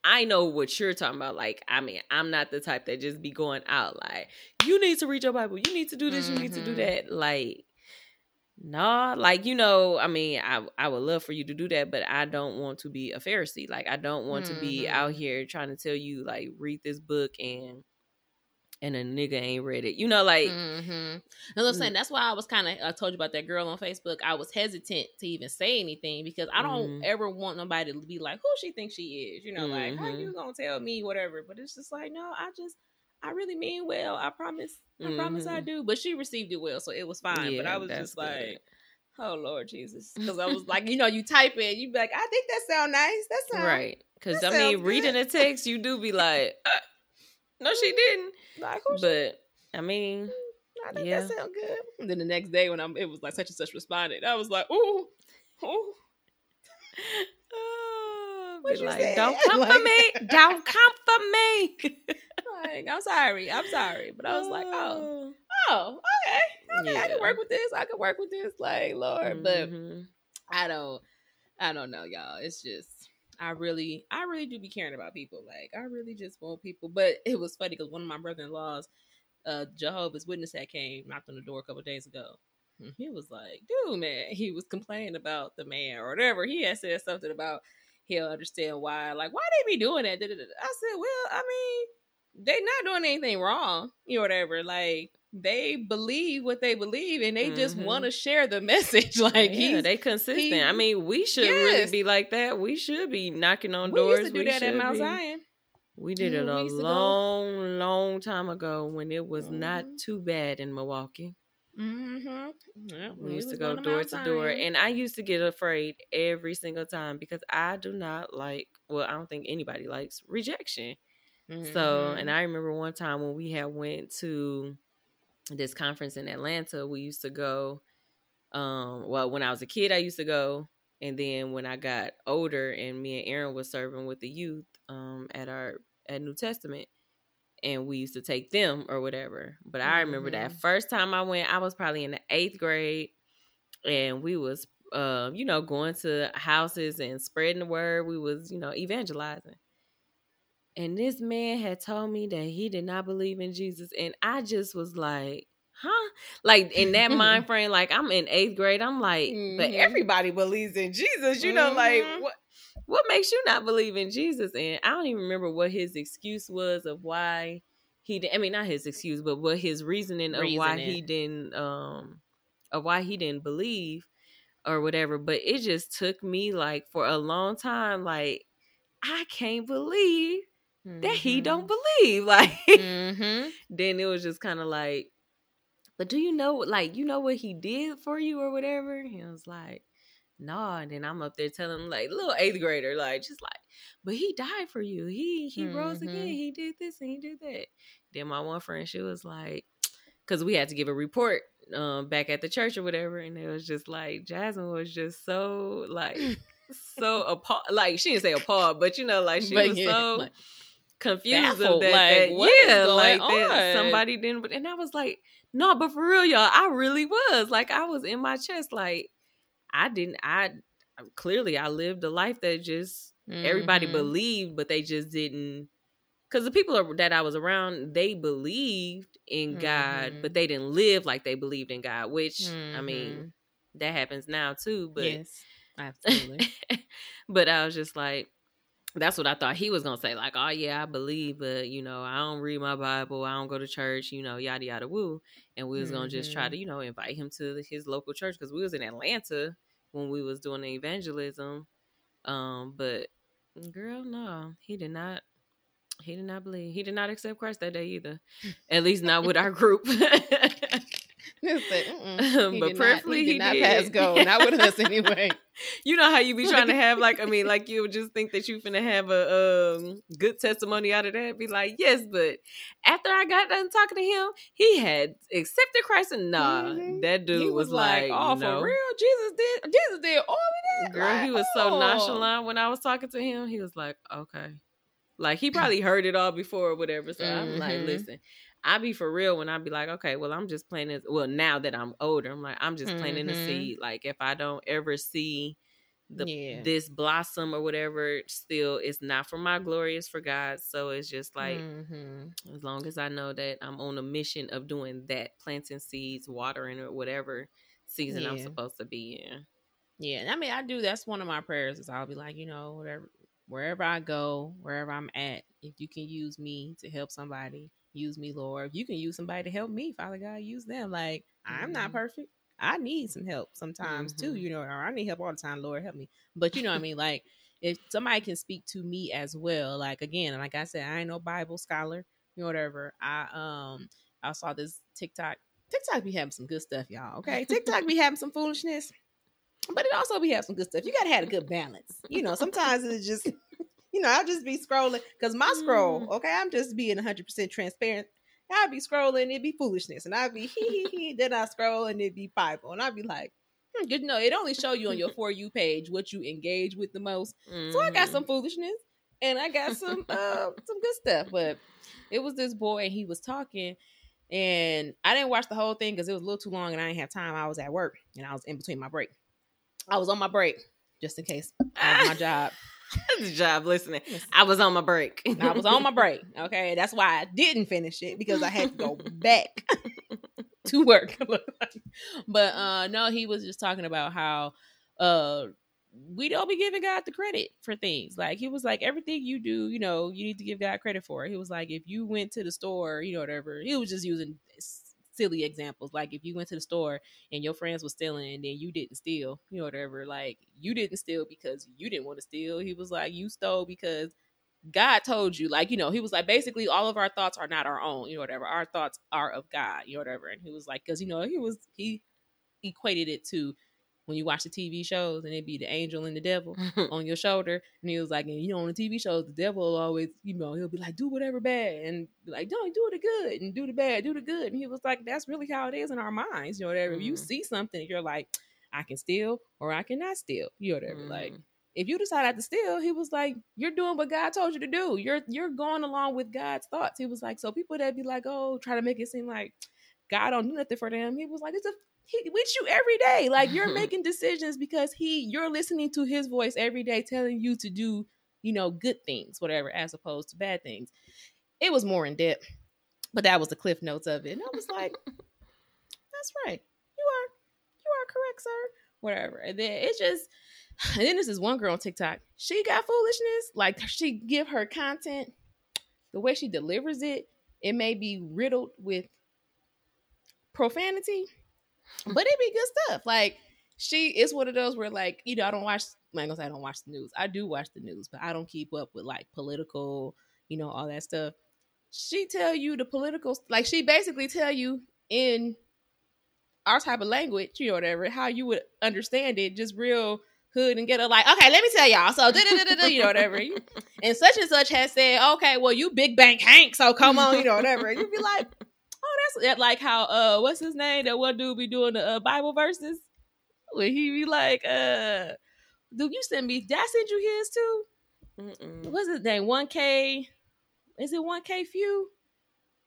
I know what you're talking about. Like, I mean, I'm not the type that just be going out like, you need to read your Bible. You need to do this. You need to do Mhm. that. Like, nah. Like, you know, I mean, I I would love for you to do that, but I don't want to be a Pharisee. Like, I don't want to be out Mhm. here trying to tell you like read this book and and a nigga ain't read it. You know, like, Mm-hmm. What I'm saying. That's why I was kind of. I told you about that girl on Facebook. I was hesitant to even say anything because I don't Mhm. ever want nobody to be like, "Who she thinks she is?" You know, like, "How Mhm. you gonna tell me whatever?" But it's just like, no, I just, I really mean well. I promise. I promise I Mhm. do. But she received it well, so it was fine. but I was just good. like. Oh Lord Jesus! Because I was like, you know, you type it, you be like, I think that sound nice. That sound right? Because I mean, sounds reading good. a text, you do be like, uh, no, she didn't. Like, But I mean, I think Yeah. that sound good. And then the next day when I'm, it was like such and such responded. I was like, ooh, ooh. oh, What you like, said? don't come Like- for me, don't come for me. Like, I'm sorry, I'm sorry, but I was like, oh, oh, okay, okay, I can work with this. I can work with this. Like, Lord, but Mhm. I don't, I don't know, y'all. It's just. I really, I really do be caring about people. Like, I really just want people. But it was funny because one of my brother-in-laws, uh, Jehovah's Witness, that came knocked on the door a couple days ago. He was like, "Dude, man," he was complaining about the man or whatever. He had said something about he'll understand why. Like, why they be doing that? I said, well, I mean, they not doing anything wrong, you know, whatever. Like, they believe what they believe and they just Mhm. want to share the message. Like, yeah, they consistent. he- I mean, we should Yes. really be like that. We should be knocking on we doors. used to do We that at Mount be- Zion. We did it Mhm, a used to go- long, long time ago when it was not Mhm. too bad in Milwaukee. Mm-hmm. Yeah, We used to go door to door, and I used to get afraid every single time because I do not like. Well, I don't think anybody likes rejection. So, Mm-hmm. and I remember one time when we had went to this conference in Atlanta, we used to go. Um, well, when I was a kid, I used to go, and then when I got older, and me and Aaron was serving with the youth, um, at our at New Testament, and we used to take them or whatever. But I remember that first time I went, I was probably in the eighth grade, and we was, um, you know, going to houses and spreading the word. We was, you know, evangelizing. And this man had told me that he did not believe in Jesus. And I just was like, huh? Like in that mind frame, like I'm in eighth grade. I'm like, but Mhm. everybody believes in Jesus. You know, Mhm. like what what makes you not believe in Jesus? And I don't even remember what his excuse was of why he didn't I mean not his excuse, but what his reasoning of why he didn't um of why he didn't believe or whatever. But it just took me like for a long time, like, I can't believe that he don't believe. Like Mm-hmm. then it was just kind of like, but do you know like you know what he did for you or whatever? And He was like, no, and then I'm up there telling him like little eighth grader, like just like, but he died for you. He he rose again. He did this and he did that. Then my one friend, she was like, because we had to give a report um back at the church or whatever, and it was just like Jasmine was just so like so appalled. Like she didn't say appalled, but you know, like she But was yeah, so like, confused baffled, that. like, that- yeah, like that somebody didn't. And I was like, no, but for real, y'all, I really was like, I was in my chest, like I didn't. I clearly I lived a life that just everybody Mhm. believed, but they just didn't. Because the people that I was around, they believed in God, Mhm. but they didn't live like they believed in God. Which I mean, Mhm. that happens now too. But yes, absolutely. but I was just like, that's what I thought he was gonna say. Like, oh yeah, I believe, but you know, I don't read my Bible, I don't go to church, you know, yada yada woo. And we was gonna just try to, you know, invite him to his local church because we was in Atlanta when we was doing the evangelism. Um, but girl, no, he did not. He did not believe. He did not accept Christ that day either. At least not with our group. Said. He But did not- prayerfully he he did not did. pass go, not with us anyway. you know how you be trying to have like I mean like you would just think that you finna have a um good testimony out of that. Be like yes, but after I got done talking to him, he had accepted Christ and nah, Mhm. that dude he was, like, "Oh, no. for real? Jesus did. Jesus did all of that." Girl, he Like, was so oh. nonchalant when I was talking to him. He was like, okay. Like he probably heard it all before or whatever. So I'm like, Mhm. listen, I be for real when I be like, okay, well, I'm just planting. Well, now that I'm older, I'm like, I'm just planting the Mhm. seed. Like if I don't ever see the Yeah. this blossom or whatever, still it's not for my glory, it's for God. So it's just like Mhm. as long as I know that I'm on a mission of doing that, planting seeds, watering or whatever season I'm supposed to be in. Yeah, and I mean, I do. That's one of my prayers. Is I'll be like, you know, whatever, wherever I go, wherever I'm at, if you can use me to help somebody, use me, Lord. If you can use somebody to help me, Father God, use them. Like I'm not Mhm. perfect. I need some help sometimes too. Mhm. You know, or I need help all the time. Lord, help me. But you know, what I mean, like if somebody can speak to me as well. Like again, like I said, I ain't no Bible scholar. You know, whatever. I um, I saw this TikTok. TikTok be having some good stuff, y'all. Okay, TikTok be having some foolishness but it also be have some good stuff. You gotta have a good balance. You know, sometimes it's just, you know, I'll just be scrolling because my scroll, Mm. okay, I'm just being 100 percent transparent. I'll be scrolling, it'd be foolishness, and I'd be hee hee hee. Then I scroll and it'd be Bible, and I'd be like, hmm, good to know. It only show you on your for you page what you engage with the most. So I got some foolishness, and I got some uh some good stuff. But it was this boy, and he was talking. And I didn't watch the whole thing because it was a little too long and I didn't have time. I was at work and I was in between my break. I was on my break just in case. My job. That's job listening. I was on my break. I was on my break. Okay. That's why I didn't finish it because I had to go back to work. but uh no, he was just talking about how uh we don't be giving God the credit for things. Like he was like, everything you do, you know, you need to give God credit for. He was like, if you went to the store, you know, whatever. He was just using silly examples. Like if you went to the store and your friends were stealing and then you didn't steal, you know, whatever. Like you didn't steal because you didn't want to steal. He was like, you stole because God told you, like, you know, he was like, basically, all of our thoughts are not our own, you know, whatever. Our thoughts are of God, you know, whatever. And he was like, because, you know, he was, he equated it to when you watch the TV shows and it'd be the angel and the devil on your shoulder. And he was like, and you know, on the TV shows, the devil will always, you know, he'll be like, do whatever bad and be like, don't do the good and do the bad, do the good. And he was like, that's really how it is in our minds, you know, whatever. Mm-hmm. If you see something, you're like, I can steal or I cannot steal, you know, whatever. Mm-hmm. Like, if you decide not to steal, he was like, you're doing what God told you to do. You're you're going along with God's thoughts. He was like, so people that be like, oh, try to make it seem like God don't do nothing for them. He was like, it's a he with you every day. Like you're making decisions because he you're listening to his voice every day telling you to do, you know, good things, whatever, as opposed to bad things. It was more in depth, but that was the cliff notes of it. And I was like, that's right. You are you are correct, sir. Whatever. And then it's just and then this is one girl on TikTok. She got foolishness. Like she give her content, the way she delivers it, it may be riddled with profanity, but it'd be good stuff. Like she is one of those where like you know I don't watch. Gonna say I don't watch the news. I do watch the news, but I don't keep up with like political, you know, all that stuff. She tell you the political, like she basically tell you in our type of language, you know, whatever, how you would understand it, just real hood and get her like, okay, let me tell y'all. So, you know, whatever. And such and such has said, okay, well, you big bank Hank, so come on, you know, whatever. You'd be like, oh, that's like how uh what's his name? That one dude be doing the uh, Bible verses. When he be like, uh, do you send me? Did I send you his too? Mm-mm. What's his name? One K. Is it one K Few?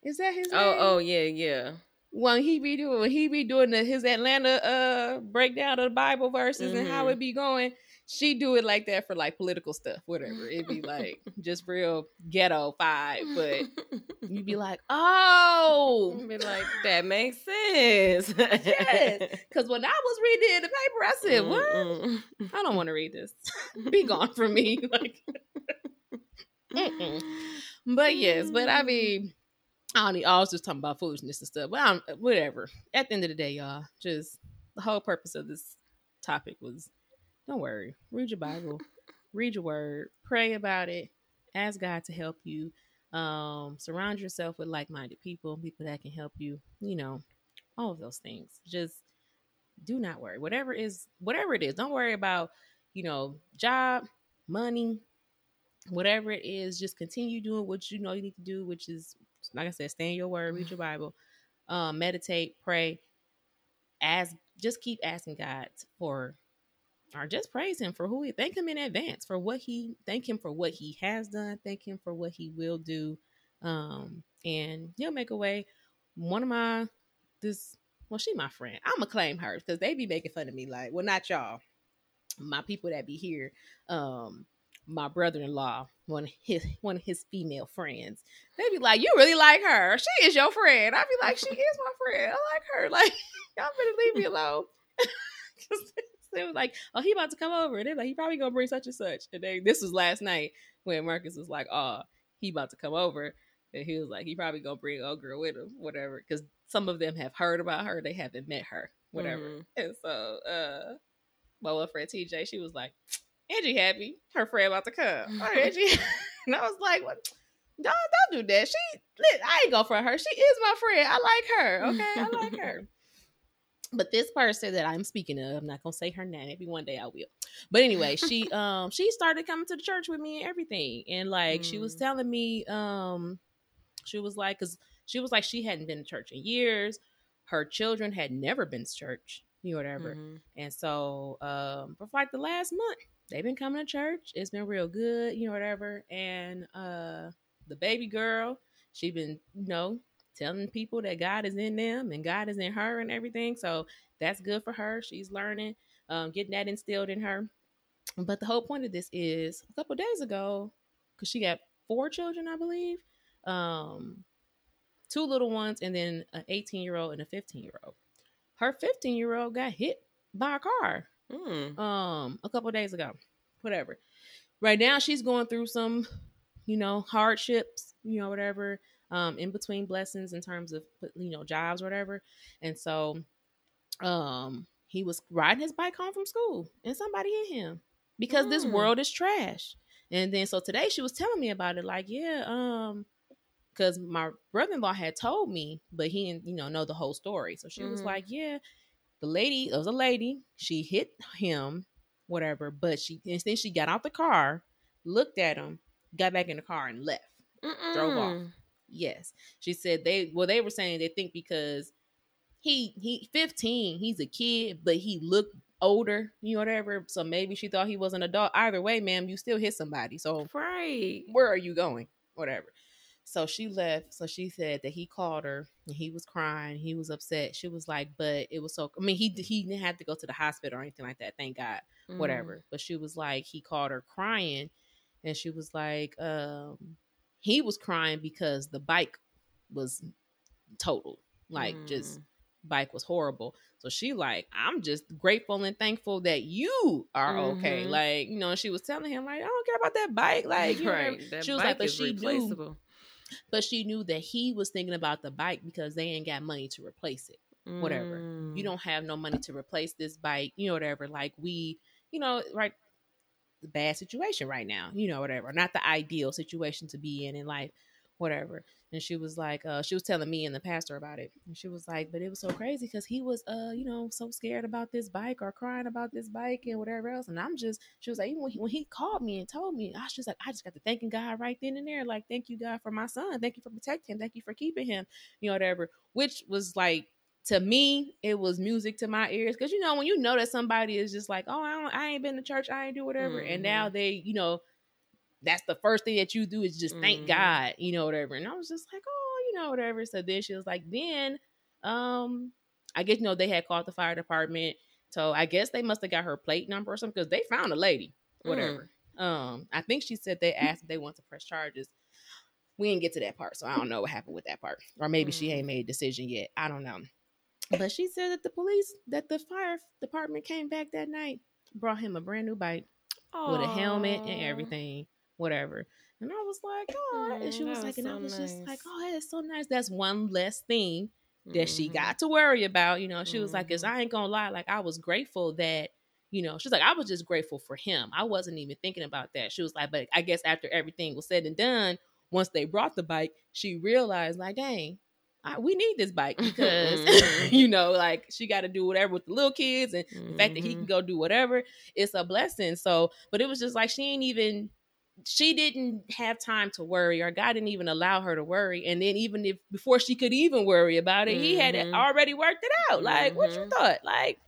Is that his? Oh, name? oh yeah, yeah. When he be doing, when he be doing the, his Atlanta uh breakdown of the Bible verses mm-hmm. and how mm-hmm. it be going she do it like that for like political stuff, whatever. It'd be like just real ghetto vibe, but you'd be like, oh, be like that makes sense. yes, because when I was reading in the paper, I said, "What? I don't want to read this. be gone from me." Like, but yes, but I mean. Mm. I don't. I was just talking about foolishness and stuff, but I'm whatever. At the end of the day, y'all, just the whole purpose of this topic was don't worry. Read your Bible, read your word, pray about it, ask God to help you. Um, surround yourself with like minded people, people that can help you, you know, all of those things. Just do not worry. Whatever is whatever it is, don't worry about, you know, job, money, whatever it is, just continue doing what you know you need to do, which is like I said, stay in your word, read your Bible, um, meditate, pray, ask just keep asking God for or just praise him for who he thank him in advance for what he thank him for what he has done thank him for what he will do um and he'll make a way. One of my this well she my friend. I'm gonna claim her because they be making fun of me like well not y'all my people that be here um my brother-in-law one of his one of his female friends. They be like you really like her. She is your friend. I be like she is my friend. I like her. Like y'all better leave me alone they was like, "Oh, he about to come over," and they're like, "He probably gonna bring such and such." And they, this was last night when Marcus was like, "Oh, he about to come over," and he was like, "He probably gonna bring old girl with him, whatever," because some of them have heard about her, they haven't met her, whatever. Mm-hmm. And so, uh, my one friend TJ, she was like, "Angie happy, her friend about to come." Oh, Angie, and I was like, "What?" Don't don't do that. She, I ain't go for her. She is my friend. I like her. Okay, I like her. But this person that I'm speaking of, I'm not gonna say her name. Maybe one day I will. But anyway, she um she started coming to the church with me and everything, and like mm. she was mm. telling me um she was like because she was like she hadn't been to church in years. Her children had never been to church, you know, whatever. Mm-hmm. And so um for like the last month, they've been coming to church. It's been real good, you know, whatever. And uh the baby girl, she been you know telling people that God is in them and God is in her and everything. So that's good for her. She's learning, um, getting that instilled in her. But the whole point of this is a couple days ago, because she got four children, I believe, um, two little ones, and then an 18 year old and a 15 year old. Her 15 year old got hit by a car Mm. um a couple days ago whatever right now she's going through some you know hardships you know whatever um in between blessings in terms of you know jobs or whatever and so um he was riding his bike home from school and somebody hit him because this Mm. world is trash and then so today she was telling me about it like yeah um because my brother-in-law had told me but he didn't you know know the whole story so she was Mhm. like yeah the lady it was a lady she hit him whatever but she and then she got out the car looked at him got back in the car and left Drove off. Yes she said they well they were saying they think because he he 15 he's a kid but he looked older you know whatever so maybe she thought he was an adult either way ma'am you still hit somebody so Right. where are you going? Whatever. So she left. So she said that he called her and he was crying. He was upset. She was like, but it was so, I mean, he, he didn't have to go to the hospital or anything like that. Thank God. Mm. Whatever. But she was like, he called her crying and she was like, um, he was crying because the bike was totaled. Like just Mm. bike was horrible. So she like, I'm just grateful and thankful that you are okay. Mhm. Like, you know, she was telling him like, I don't care about that bike. Like, you know. That she was like, but she knew, but she knew that he was thinking about the bike because they ain't got money to replace it. whatever. Mm. You don't have no money to replace this bike, you know, whatever. Like we, you know, right bad situation right now, you know, whatever. Not the ideal situation to be in in life, whatever. And she was like, uh, she was telling me and the pastor about it. And she was like, but it was so crazy because he was, uh, you know, so scared about this bike or crying about this bike and whatever else. And I'm just, she was like, even when he, when he called me and told me, I was just like, I just got to thanking God right then and there. Like, thank you, God, for my son. Thank you for protecting him. Thank you for keeping him, you know, whatever. Which was like, to me, it was music to my ears because you know when you know that somebody is just like, oh, I don't, I ain't been to church, I ain't do whatever, and now they, you know, that's the first thing that you do is just thank Mhm. God, you know, whatever. And I was just like, oh, you know, whatever. So then she was like, then, um, I guess you know they had called the fire department, so I guess they must have got her plate number or something because they found a lady, whatever. Um, I think she said they asked if they want to press charges. We didn't get to that part, so I don't know what happened with that part, or maybe she Mm. ain't made a decision yet. I don't know. But she said that the police, that the fire department came back that night, brought him a brand new bike with a helmet and everything, whatever. And I was like, oh, and she Mm, was like, was and I so was just like, oh, that's so nice. That's one less thing that she Mhm. got to worry about. You know, she was like, cause Mhm. I ain't gonna lie, like I was grateful that, you know, she's like, I was just grateful for him. I wasn't even thinking about that. She was like, but I guess after everything was said and done, once they brought the bike, she realized, like, dang, I, we need this bike because Mhm. you know, like she got to do whatever with the little kids, and the fact that he can Mhm. go do whatever, it's a blessing. So, but it was just like she ain't even she didn't have time to worry, or God didn't even allow her to worry. And then even if before she could even worry about it, he had Mhm. already worked it out. Like, what you Mhm. thought? Like,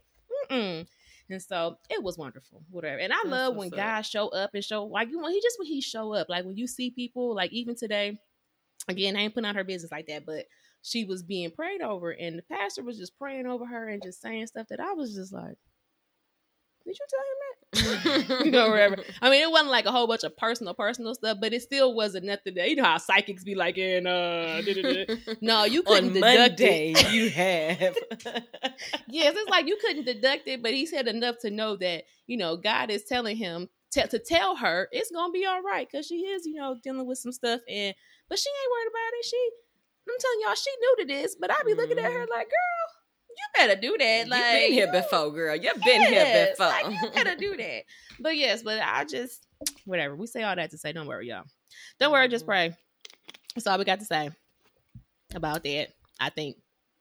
mm-mm. And so it was wonderful, whatever. And I That's love when. God show up and show like you when he just when he show up, like when you see people, like even today, again, I ain't putting out her business like that, but she was being prayed over, and the pastor was just praying over her and just saying stuff that I was just like, "Did you tell him that?" you know, whatever. I mean, it wasn't like a whole bunch of personal, personal stuff, but it still wasn't nothing that you know how psychics be like, and uh, da-da-da." no, you couldn't On deduct Monday, it. you have. yes, it's like you couldn't deduct it, but he said enough to know that you know God is telling him to, to tell her it's gonna be all right because she is you know dealing with some stuff, and but she ain't worried about it. She, I'm telling y'all, she new to this, but I be looking at her like, girl, you better do that. Like been here you- before, girl. You've been here before. Like, you gotta do that. But yes, but I just whatever. We say all that to say, don't worry, y'all. Don't worry, just Mhm. pray. That's all we got to say about that. I think.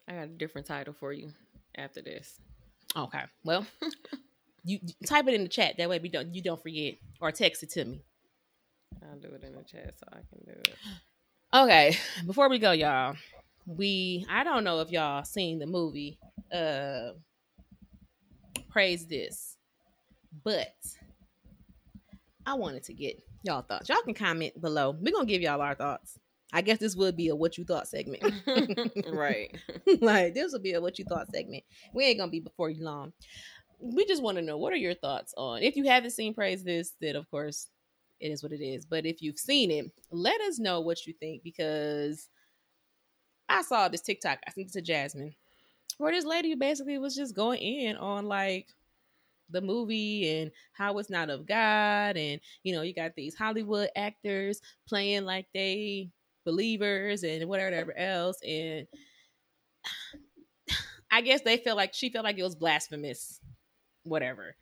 I got a different title for you after this. Okay. Well, you, you type it in the chat. That way we don't you don't forget or text it to me. I'll do it in the chat so I can do it. Okay. Before we go, y'all, we I don't know if y'all seen the movie uh Praise This, but I wanted to get y'all thoughts. Y'all can comment below. We're gonna give y'all our thoughts. I guess this would be a what you thought segment. right. like this will be a what you thought segment. We ain't gonna be before you long. We just want to know what are your thoughts on if you haven't seen Praise This, then of course it is what it is. But if you've seen it, let us know what you think because I saw this TikTok, I think it's a Jasmine, where this lady basically was just going in on like the movie and how it's not of God and you know you got these Hollywood actors playing like they believers and whatever else. And I guess they felt like she felt like it was blasphemous whatever.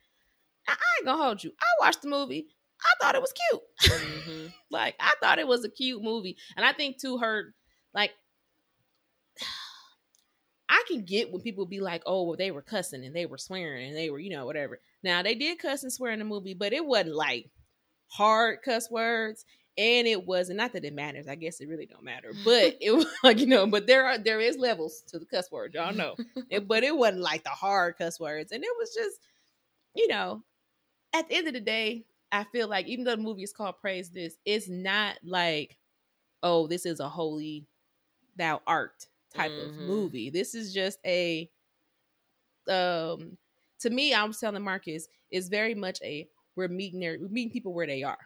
I, I ain't gonna hold you. I watched the movie I thought it was cute mm-hmm. like I thought it was a cute movie and I think to her like I can get when people be like, oh, well, they were cussing and they were swearing and they were, you know, whatever. Now they did cuss and swear in the movie, but it wasn't like hard cuss words. And it wasn't not that it matters. I guess it really don't matter. But it was like, you know, but there are there is levels to the cuss word, y'all know. it, but it wasn't like the hard cuss words. And it was just, you know, at the end of the day, I feel like even though the movie is called Praise This, it's not like, oh, this is a holy thou art type mm-hmm. of movie. This is just a um to me, I was telling Marcus, is very much a we're meeting there, we're meeting people where they are.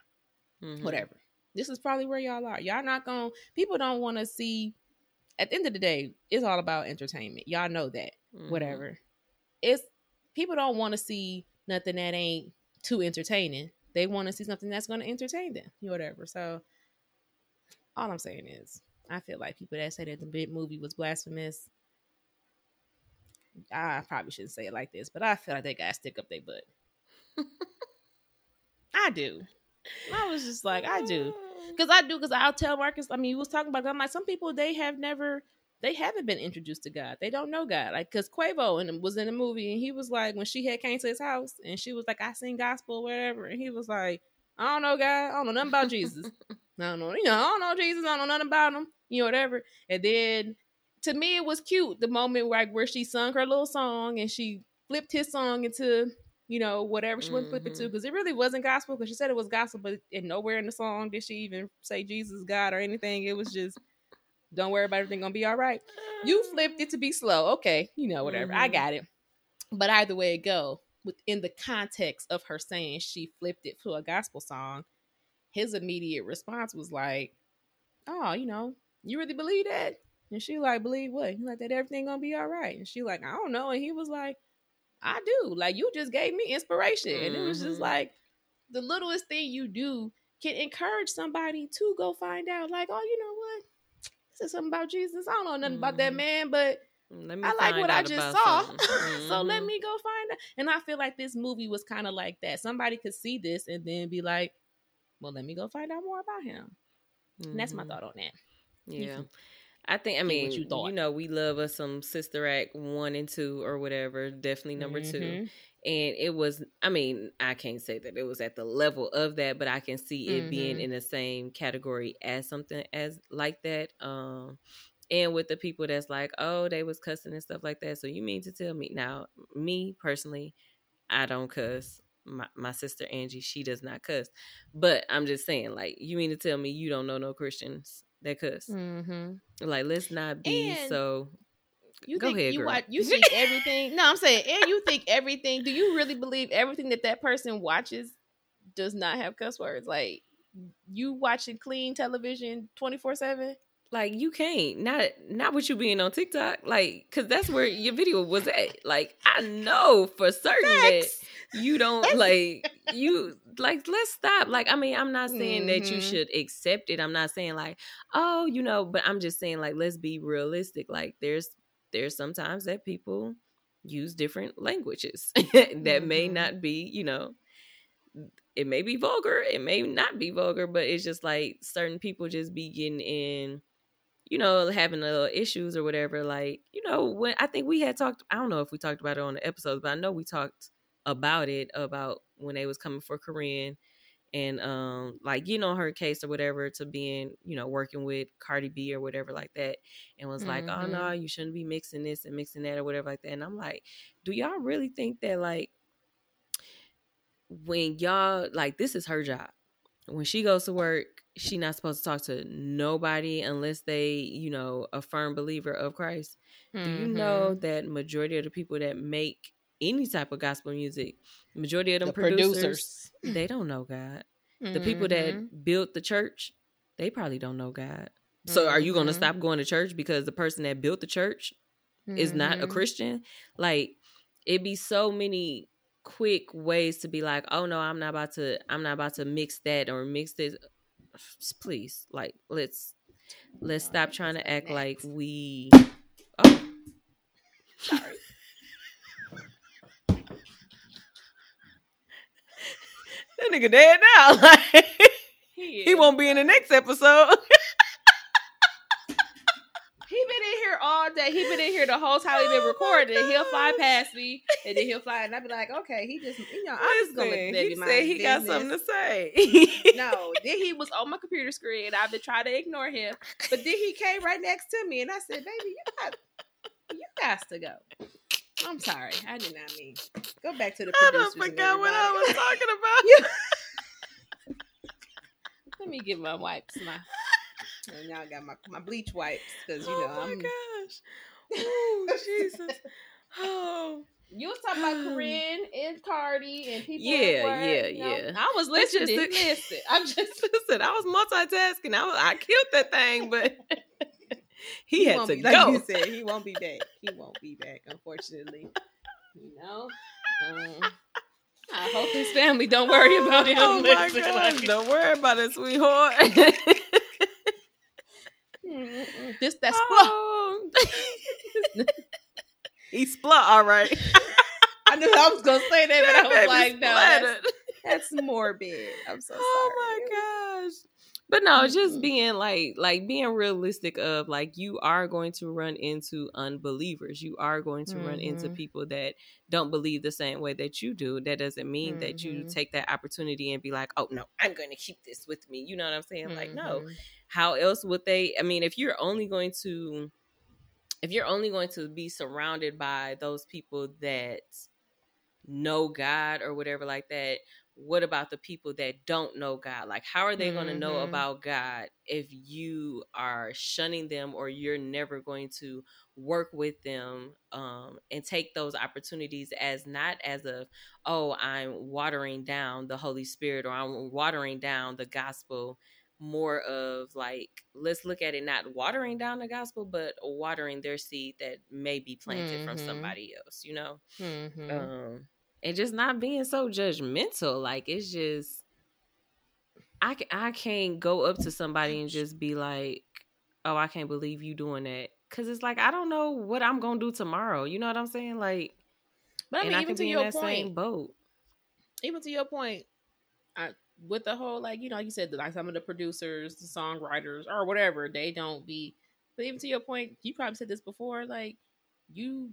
Mm-hmm. Whatever. This is probably where y'all are. Y'all not gonna. people don't want to see at the end of the day, it's all about entertainment. Y'all know that. Mm-hmm. Whatever. It's people don't want to see nothing that ain't too entertaining. They want to see something that's going to entertain them, you know, whatever. So, all I'm saying is, I feel like people that say that the big movie was blasphemous. I probably shouldn't say it like this, but I feel like they gotta stick up their butt. I do. I was just like, I do, because I do, because I'll tell Marcus. I mean, he was talking about. I'm like, some people they have never, they haven't been introduced to God. They don't know God. Like, because Quavo and was in the movie, and he was like, when she had came to his house, and she was like, I sing gospel, whatever, and he was like, I don't know God, I don't know nothing about Jesus. I don't know, you know, I don't know Jesus, I don't know nothing about him you know, whatever. And then to me, it was cute the moment like where she sung her little song and she flipped his song into, you know, whatever she mm-hmm. flip it to because mm-hmm. it really wasn't gospel because she said it was gospel, but nowhere in the song did she even say Jesus God or anything. It was just. Don't worry about everything gonna be all right. You flipped it to be slow. Okay, you know, whatever. Mm-hmm. I got it. But either way it go, within the context of her saying she flipped it to a gospel song, his immediate response was like, Oh, you know, you really believe that? And she like, believe what? He like that everything gonna be all right. And she like, I don't know. And he was like, I do. Like you just gave me inspiration. Mm-hmm. And it was just mm-hmm. like the littlest thing you do can encourage somebody to go find out, like, oh, you know This something about Jesus. I don't know nothing mm-hmm. about that mm-hmm. man, but I like what I just saw. mm-hmm. so let me go find out. And I feel like this movie was kind of like that. Somebody could see this and then be like, well, let me go find out more about him. And that's my mm-hmm. thought on that. Yeah. I think I mean you, you, know we love us some Sister Act one and two or whatever. Definitely number mm-hmm. two, and it was. I mean I can't say that it was at the level of that, but I can see it mm-hmm. being in the same category as something as like that. Um, and with the people that's like, oh, they was cussing and stuff like that. So you mean to tell me now? Me personally, I don't cuss. My, my sister Angie, she does not cuss. But I'm just saying, like, you mean to tell me you don't know no Christians that cuss. Mm-hmm. Like, let's not be and so. You Go think ahead, you girl. watch, you see everything? No, I'm saying, and you think everything. Do you really believe everything that that person watches does not have cuss words? Like, you watching clean television twenty four seven? Like you can't not not with you being on TikTok, like because that's where your video was at. Like I know for certain Facts. that you don't like you like let's stop. Like I mean, I'm not saying mm-hmm. that you mm-hmm. should accept it. I'm not saying like oh you know, but I'm just saying like let's be realistic. Like there's there's sometimes that people use different languages that mm-hmm. may not be you know it may be vulgar it may not be vulgar but it's just like certain people just be getting in you know, having little issues or whatever, like, you know, when I think we had talked, I don't know if we talked about it on the episodes, but I know we talked about it about when they was coming for Koryn and um like you know her case or whatever to being you know working with Cardi B or whatever like that and was mm-hmm. like oh no mm-hmm. you shouldn't be mixing this and mixing that or whatever like that and I'm like do y'all really think that like when y'all like this is her job when she goes to work she not supposed to talk to nobody unless they, you know, a firm believer of Christ. Mm-hmm. Do you know mm-hmm. that majority of the people that make any type of gospel music, majority of them the producers, producers, they don't know God. Mm-hmm. The people that mm-hmm. built the church, they probably don't know God. So are you going to mm-hmm. stop going to church because the person that built the church is not a Christian? Like it'd be so many quick ways to be like, oh no, I'm not about to I'm not about to mix that or mix this. Please, like let's let's stop trying to act like we. Oh, Sorry. That nigga dead now. Like He, he won't be in the next episode. He been in here all day. He been in here the whole time he been Oh recording. He'll fly past me, and then he'll fly, and I'll be like, "Okay, he just, you know, I'm just gonna let baby he said he got something to say. no, then he was on my computer screen. I've been trying to ignore him, but then he came right next to me, and I said, "Baby, you got, you got to go." I'm sorry, I did not mean. Go back to the I don't forgot what I was talking about. Let me get my wipes. My and now I got my, my bleach wipes because you know oh my I'm. gosh. Oh Jesus. Oh. You was talking about Koryn and Cardi and people. Yeah, work, yeah, you know? yeah. I was just listening. Listen, I'm just. Listen, I was multitasking. I was, I killed that thing, but he, had won't to be, go. Like you said, he won't be back. He won't be back, unfortunately. You know. Um, I hope his family don't worry about him. Oh my Listen, gosh! like- Don't worry about it, sweetheart. This that's oh. he splut, all right. I knew I was gonna say that, but I was like, no, that's, that's morbid. I'm so sorry. oh my gosh but no just being like like being realistic of like you are going to run into unbelievers. You are going to run into Mhm. people that don't believe the same way that you do. That doesn't mean that you Mhm. take that opportunity and be like oh no i'm going to keep this with me. You know what i'm saying? Like no. How else would they i mean if you're only going to if you're only going to be surrounded by those people that know god or whatever like that what about the people that don't know god like how are they going to know about god if you are shunning them or you're never going to work with them um and take those opportunities as not as a oh i'm watering down the holy spirit or i'm watering down the gospel more of like let's look at it not watering down the gospel but watering their seed that may be planted from Mhm. somebody else you know Mhm. um and just not being so judgmental like it's just i i can't go up to somebody and just be like oh i can't believe you doing that because it's like i don't know what i'm gonna do tomorrow you know what i'm saying like but I and mean, I even could to be in your that point, same boat even to your point, I, with the whole like you know you said that like some of the producers, the songwriters, or whatever, they don't be. But even to your point, you probably said this before. Like you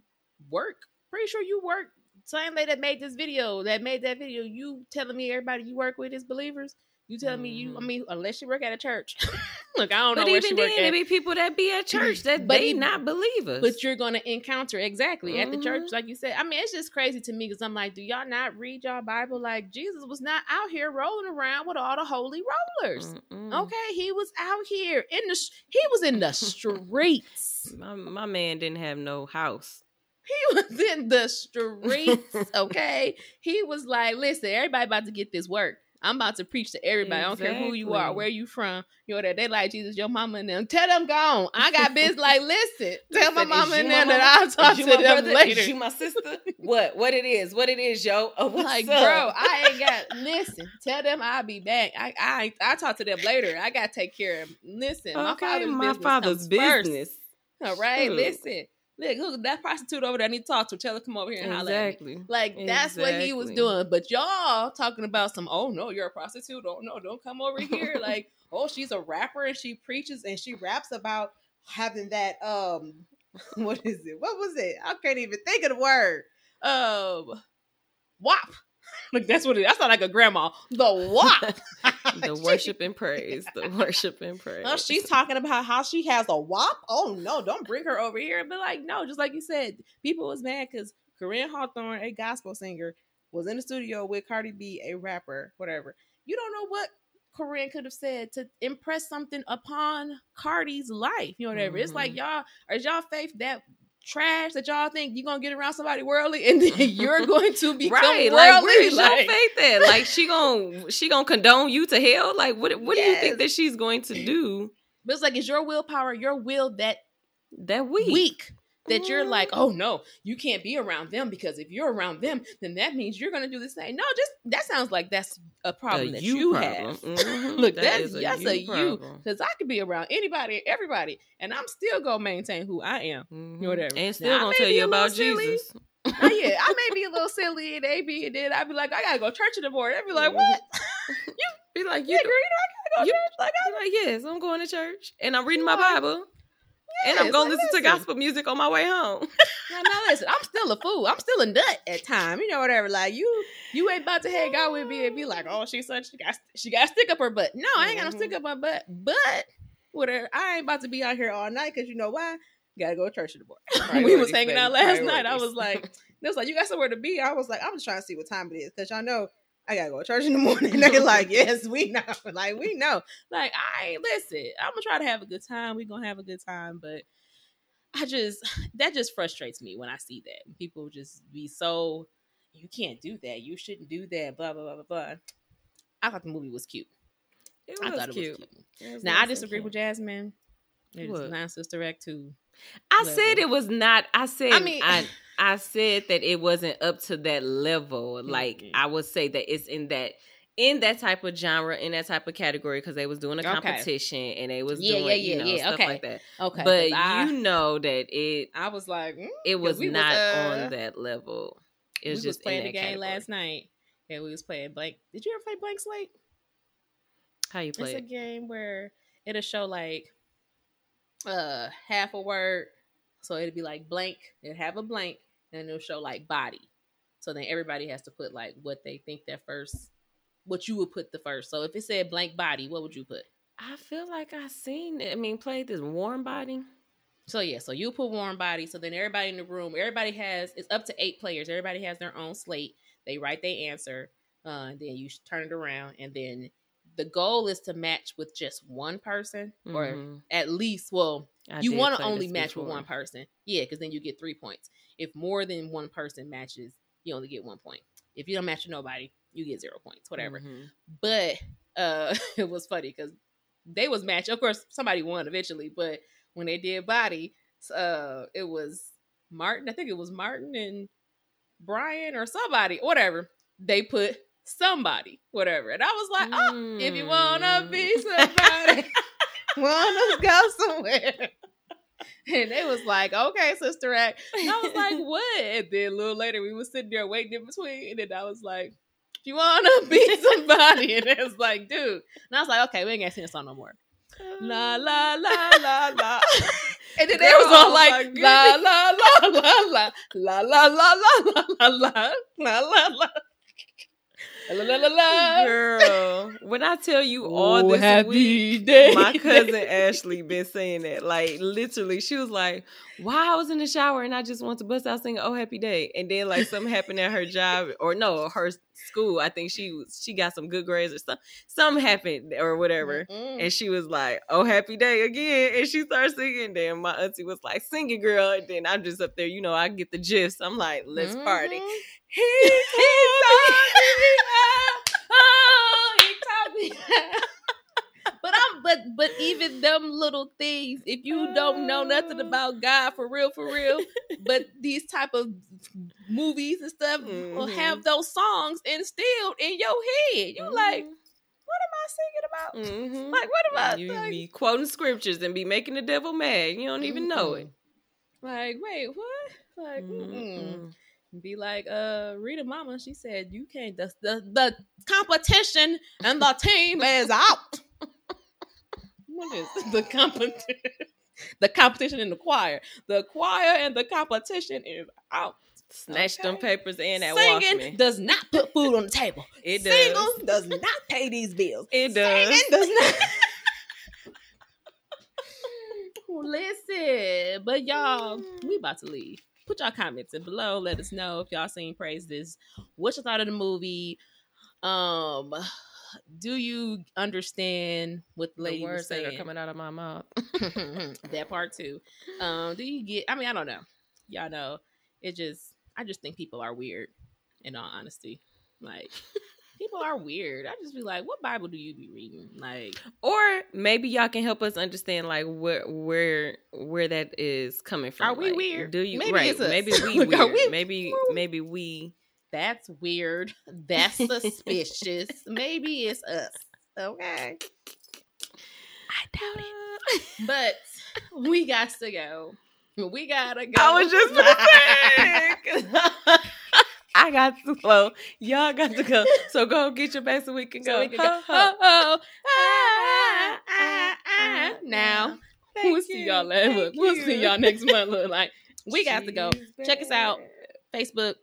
work, pretty sure you work. Same lady that made this video, that made that video. You telling me everybody you work with is believers? You telling me you? I Mhm. mean, unless you work at a church. Look, I don't know but where she even work then, there be people that be at church that But they even- not believers. But you're going to encounter exactly at the church, Mhm. like you said. I mean, it's just crazy to me because I'm like, do y'all not read y'all Bible? Like Jesus was not out here rolling around with all the holy rollers. Mm-mm. Okay, he was out here in the. He was in the streets. my, my man didn't have no house He was in the streets. Okay, he was like, listen, everybody about to get this work. I'm about to preach to everybody. I don't care who you are, where you from. You know that they like Jesus, your mama and them. Tell them gone. I got business. Like, listen, tell my mama and them that I'll talk to them brother? later. Is you my sister? what? What it is? What it is, yo? Oh, what's like, up? bro, I ain't got. Listen, tell them I'll be back. I I I talk to them later. I got to take care of. 'em. Listen, my Okay, father's my business father's first. business. All right, Shoot. listen. Look, look, that prostitute over there. I need to talk to. Tell her come over here and holler at me. Exactly. Like that's what he was doing. But y'all talking about some. Oh no, you're a prostitute. Oh no, don't come over here. like oh, she's a rapper and she preaches and she raps about having that. Um, what is it? What was it? I can't even think of the word. Um, WAP. Look, that's what it. That sound like a grandma. The WAP. The worship and praise. The worship and praise. Oh, she's talking about how she has a WAP. Oh no, don't bring her over here. But like, no, just like you said, people was mad because Koryn Hawthorne, a gospel singer, was in the studio with Cardi B, a rapper, whatever. You don't know what Koryn could have said to impress something upon Cardi's life. You know, whatever. It's like Mhm. y'all are y'all faith that trash that y'all think you're gonna get around somebody worldly and then you're going to become right, worldly. like where's Like, your faith at? Like she gon' she gonna condone you to hell? Like what? What do you think that she's going to do but it's like, is your willpower your will that that week? weak. That you're like, oh no, you can't be around them because if you're around them, then that means you're gonna do the same. No, just that sounds like that's a problem A that you you, problem. have. Mhm. Look, That that's is a that's you a you because I could be around anybody, everybody, and I'm still gonna maintain who I am. Mhm. whatever. And still I gonna tell you a about silly. Jesus. Oh, yeah, I may be a little silly and they be, and then I'd be like, I gotta go church in the morning. I'd be like, Mhm. what? Be like, You you, agree? I gotta go you- to church? Like, I like, yes, I'm going to church and I'm reading my Bible and I'm going to like, listen to gospel music on my way home. Now, now listen, I'm still a fool. I'm still a nut at time. You know, whatever. Like you, you ain't about to hang out with me and be like, oh, she's such she got she got a stick up her butt. No, I ain't got no Mhm. stick up my butt. But whatever, I ain't about to be out here all night because you know why? Gotta go to church in the morning. we was hanging out last night. I was like, they was like, you got somewhere to be. I was like, I'm just trying to see what time it is because y'all know I gotta go to church in the morning. They're like, yes, we know. Like we know. Like I ain't listen. I'm gonna try to have a good time. We gonna have a good time, but I just that just frustrates me when I see that people just be so you can't do that. You shouldn't do that. Blah blah blah blah blah. I thought the movie was cute. It I was thought it cute. was cute. It was Now I nice disagree with Jasmine. It was not Sister Act two. I level. said it was not. I said I I mean- I, I said that it wasn't up to that level. Like Mhm. I would say that it's in that in that type of genre, in that type of category, because they was doing a Okay. competition and they was Yeah, doing yeah, you yeah, know yeah, stuff okay. like that. Okay, but I, you know that it I was like, mm, it was we was, not uh, on that level. It we was was just in playing the game category. last night, and we was playing blank. Did you ever play blank slate? How you play It's a game where it'll show like uh half a word. So it'll be like blank, it'll have a blank, and it'll show like body. So then everybody has to put like what they think that first what you would put the first. So if it said blank body, what would you put? I feel like I seen it. I mean, played this warm body. So yeah, so you put warm body. So then everybody in the room, everybody has it's up to eight players. Everybody has their own slate. They write their answer, uh, and then you turn it around, and then the goal is to match with just one person, or Mhm. at least, well, I you want to only match with one person. Yeah, because then you get three points. If more than one person matches, you only get one point. If you don't match with nobody, you get zero points. Whatever. Mhm. But uh it was funny because they was matched. Of course, somebody won eventually, but when they did body, uh it was Martin. I think it was Martin and Brian or somebody, whatever. They put somebody, whatever. And I was like, oh, if you wanna be Mm. somebody, wanna go somewhere. And they was like, okay, Sister Act. And I was like, what? And then a little later, we was sitting there waiting in between. And then I was like, if you want to be somebody. And it was like, dude. And I was like, okay, we ain't to sing this song no more. La, la, la, la, la. And then they was all oh like, my la, la, la, la, la, la, la, la, la, la, la, la, la, la. La, la, la, la. Girl, when I tell you all Oh, this week, day. my cousin Ashley been saying that. Like literally, she was like, "Why I was in the shower and I just want to bust out singing Oh Happy Day," and then like something happened at her job or no, her school. I think she she got some good grades or something. Something happened or whatever. Mm-mm. And she was like, "Oh, happy day again!" And she started singing. Then my auntie was like, "Sing it, girl." And then I'm just up there, you know. I get the gist. I'm like, "Let's party." He, he Oh, he taught me. but I'm but but even them little things, if you don't know nothing Uh. about God for real, for real, but these type of movies and stuff will Mhm. have those songs instilled in your head. You're like, what am I singing about? Mhm. Like, what about you like, be quoting scriptures and be making the devil mad. You don't even know it. Like, wait, what? Like, mm-mm. Mm-mm. Be like, uh, Rita Mama, she said you can't the the, the competition and the team is out. what is the competition? The competition in the choir. The choir and the competition is out. Snatch them Okay. papers and that Singing Walkman. does not put food on the table. It does. Singing does not pay these bills. It does. Singing does not. Listen, but y'all, we about to leave. Put y'all comments in below. Let us know if y'all seen praise this. What you thought of the movie? Um, do you understand what the lady the was words that saying? are coming out of my mouth. that part too. Um, do you get? I mean, I don't know. Y'all know. It just, I just think people are weird. In all honesty, like People are weird. I just be like, what Bible do you be reading? Like, or maybe y'all can help us understand like where where where that is coming from. Are we Like, weird? Do you Maybe right? Maybe we weird. we- maybe maybe we. that's weird. That's suspicious. Maybe it's us. Okay. I doubt it. Uh, but we got to go. We gotta go. I was just gonna say. I got to go. Y'all got to go. So go get your bags so we can So go. we can go. Ho, ho. Oh, oh, ah, ah, ah. Now, Thank we'll see y'all later. We'll see y'all next month. Look like we got to go. Check us out. Facebook.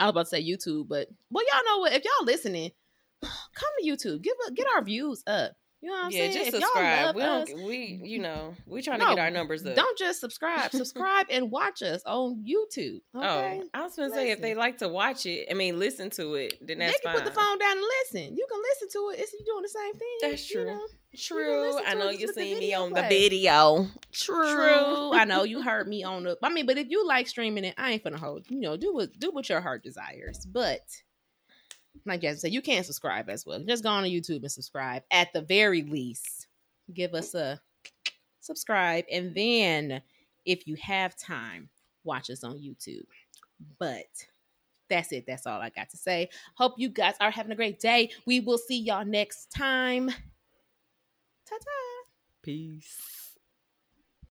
I was about to say YouTube, but well, y'all know what? If y'all listening, come to YouTube. Give a, get our views up. You know what I'm Yeah, saying? just If subscribe. We us, don't. We, you know, we trying to get our numbers up. don't just subscribe. Subscribe and watch us on YouTube. Okay. Oh, I was gonna say if they like to watch it, I mean, listen to it, then that's they can fine. put the phone down and listen. You can listen to it. It's you doing the same thing. That's you true. know? True. I know you seen me on the video. True. True. I know you heard me on the. I mean, but if you like streaming it, I ain't finna hold. You know, do what do what your heart desires. But like Jasmine said, you can subscribe as well. Just go on to YouTube and subscribe. At the very least, give us a subscribe, and then if you have time, watch us on YouTube. But that's it. That's all I got to say. Hope you guys are having a great day. We will see y'all next time. Ta ta. Peace.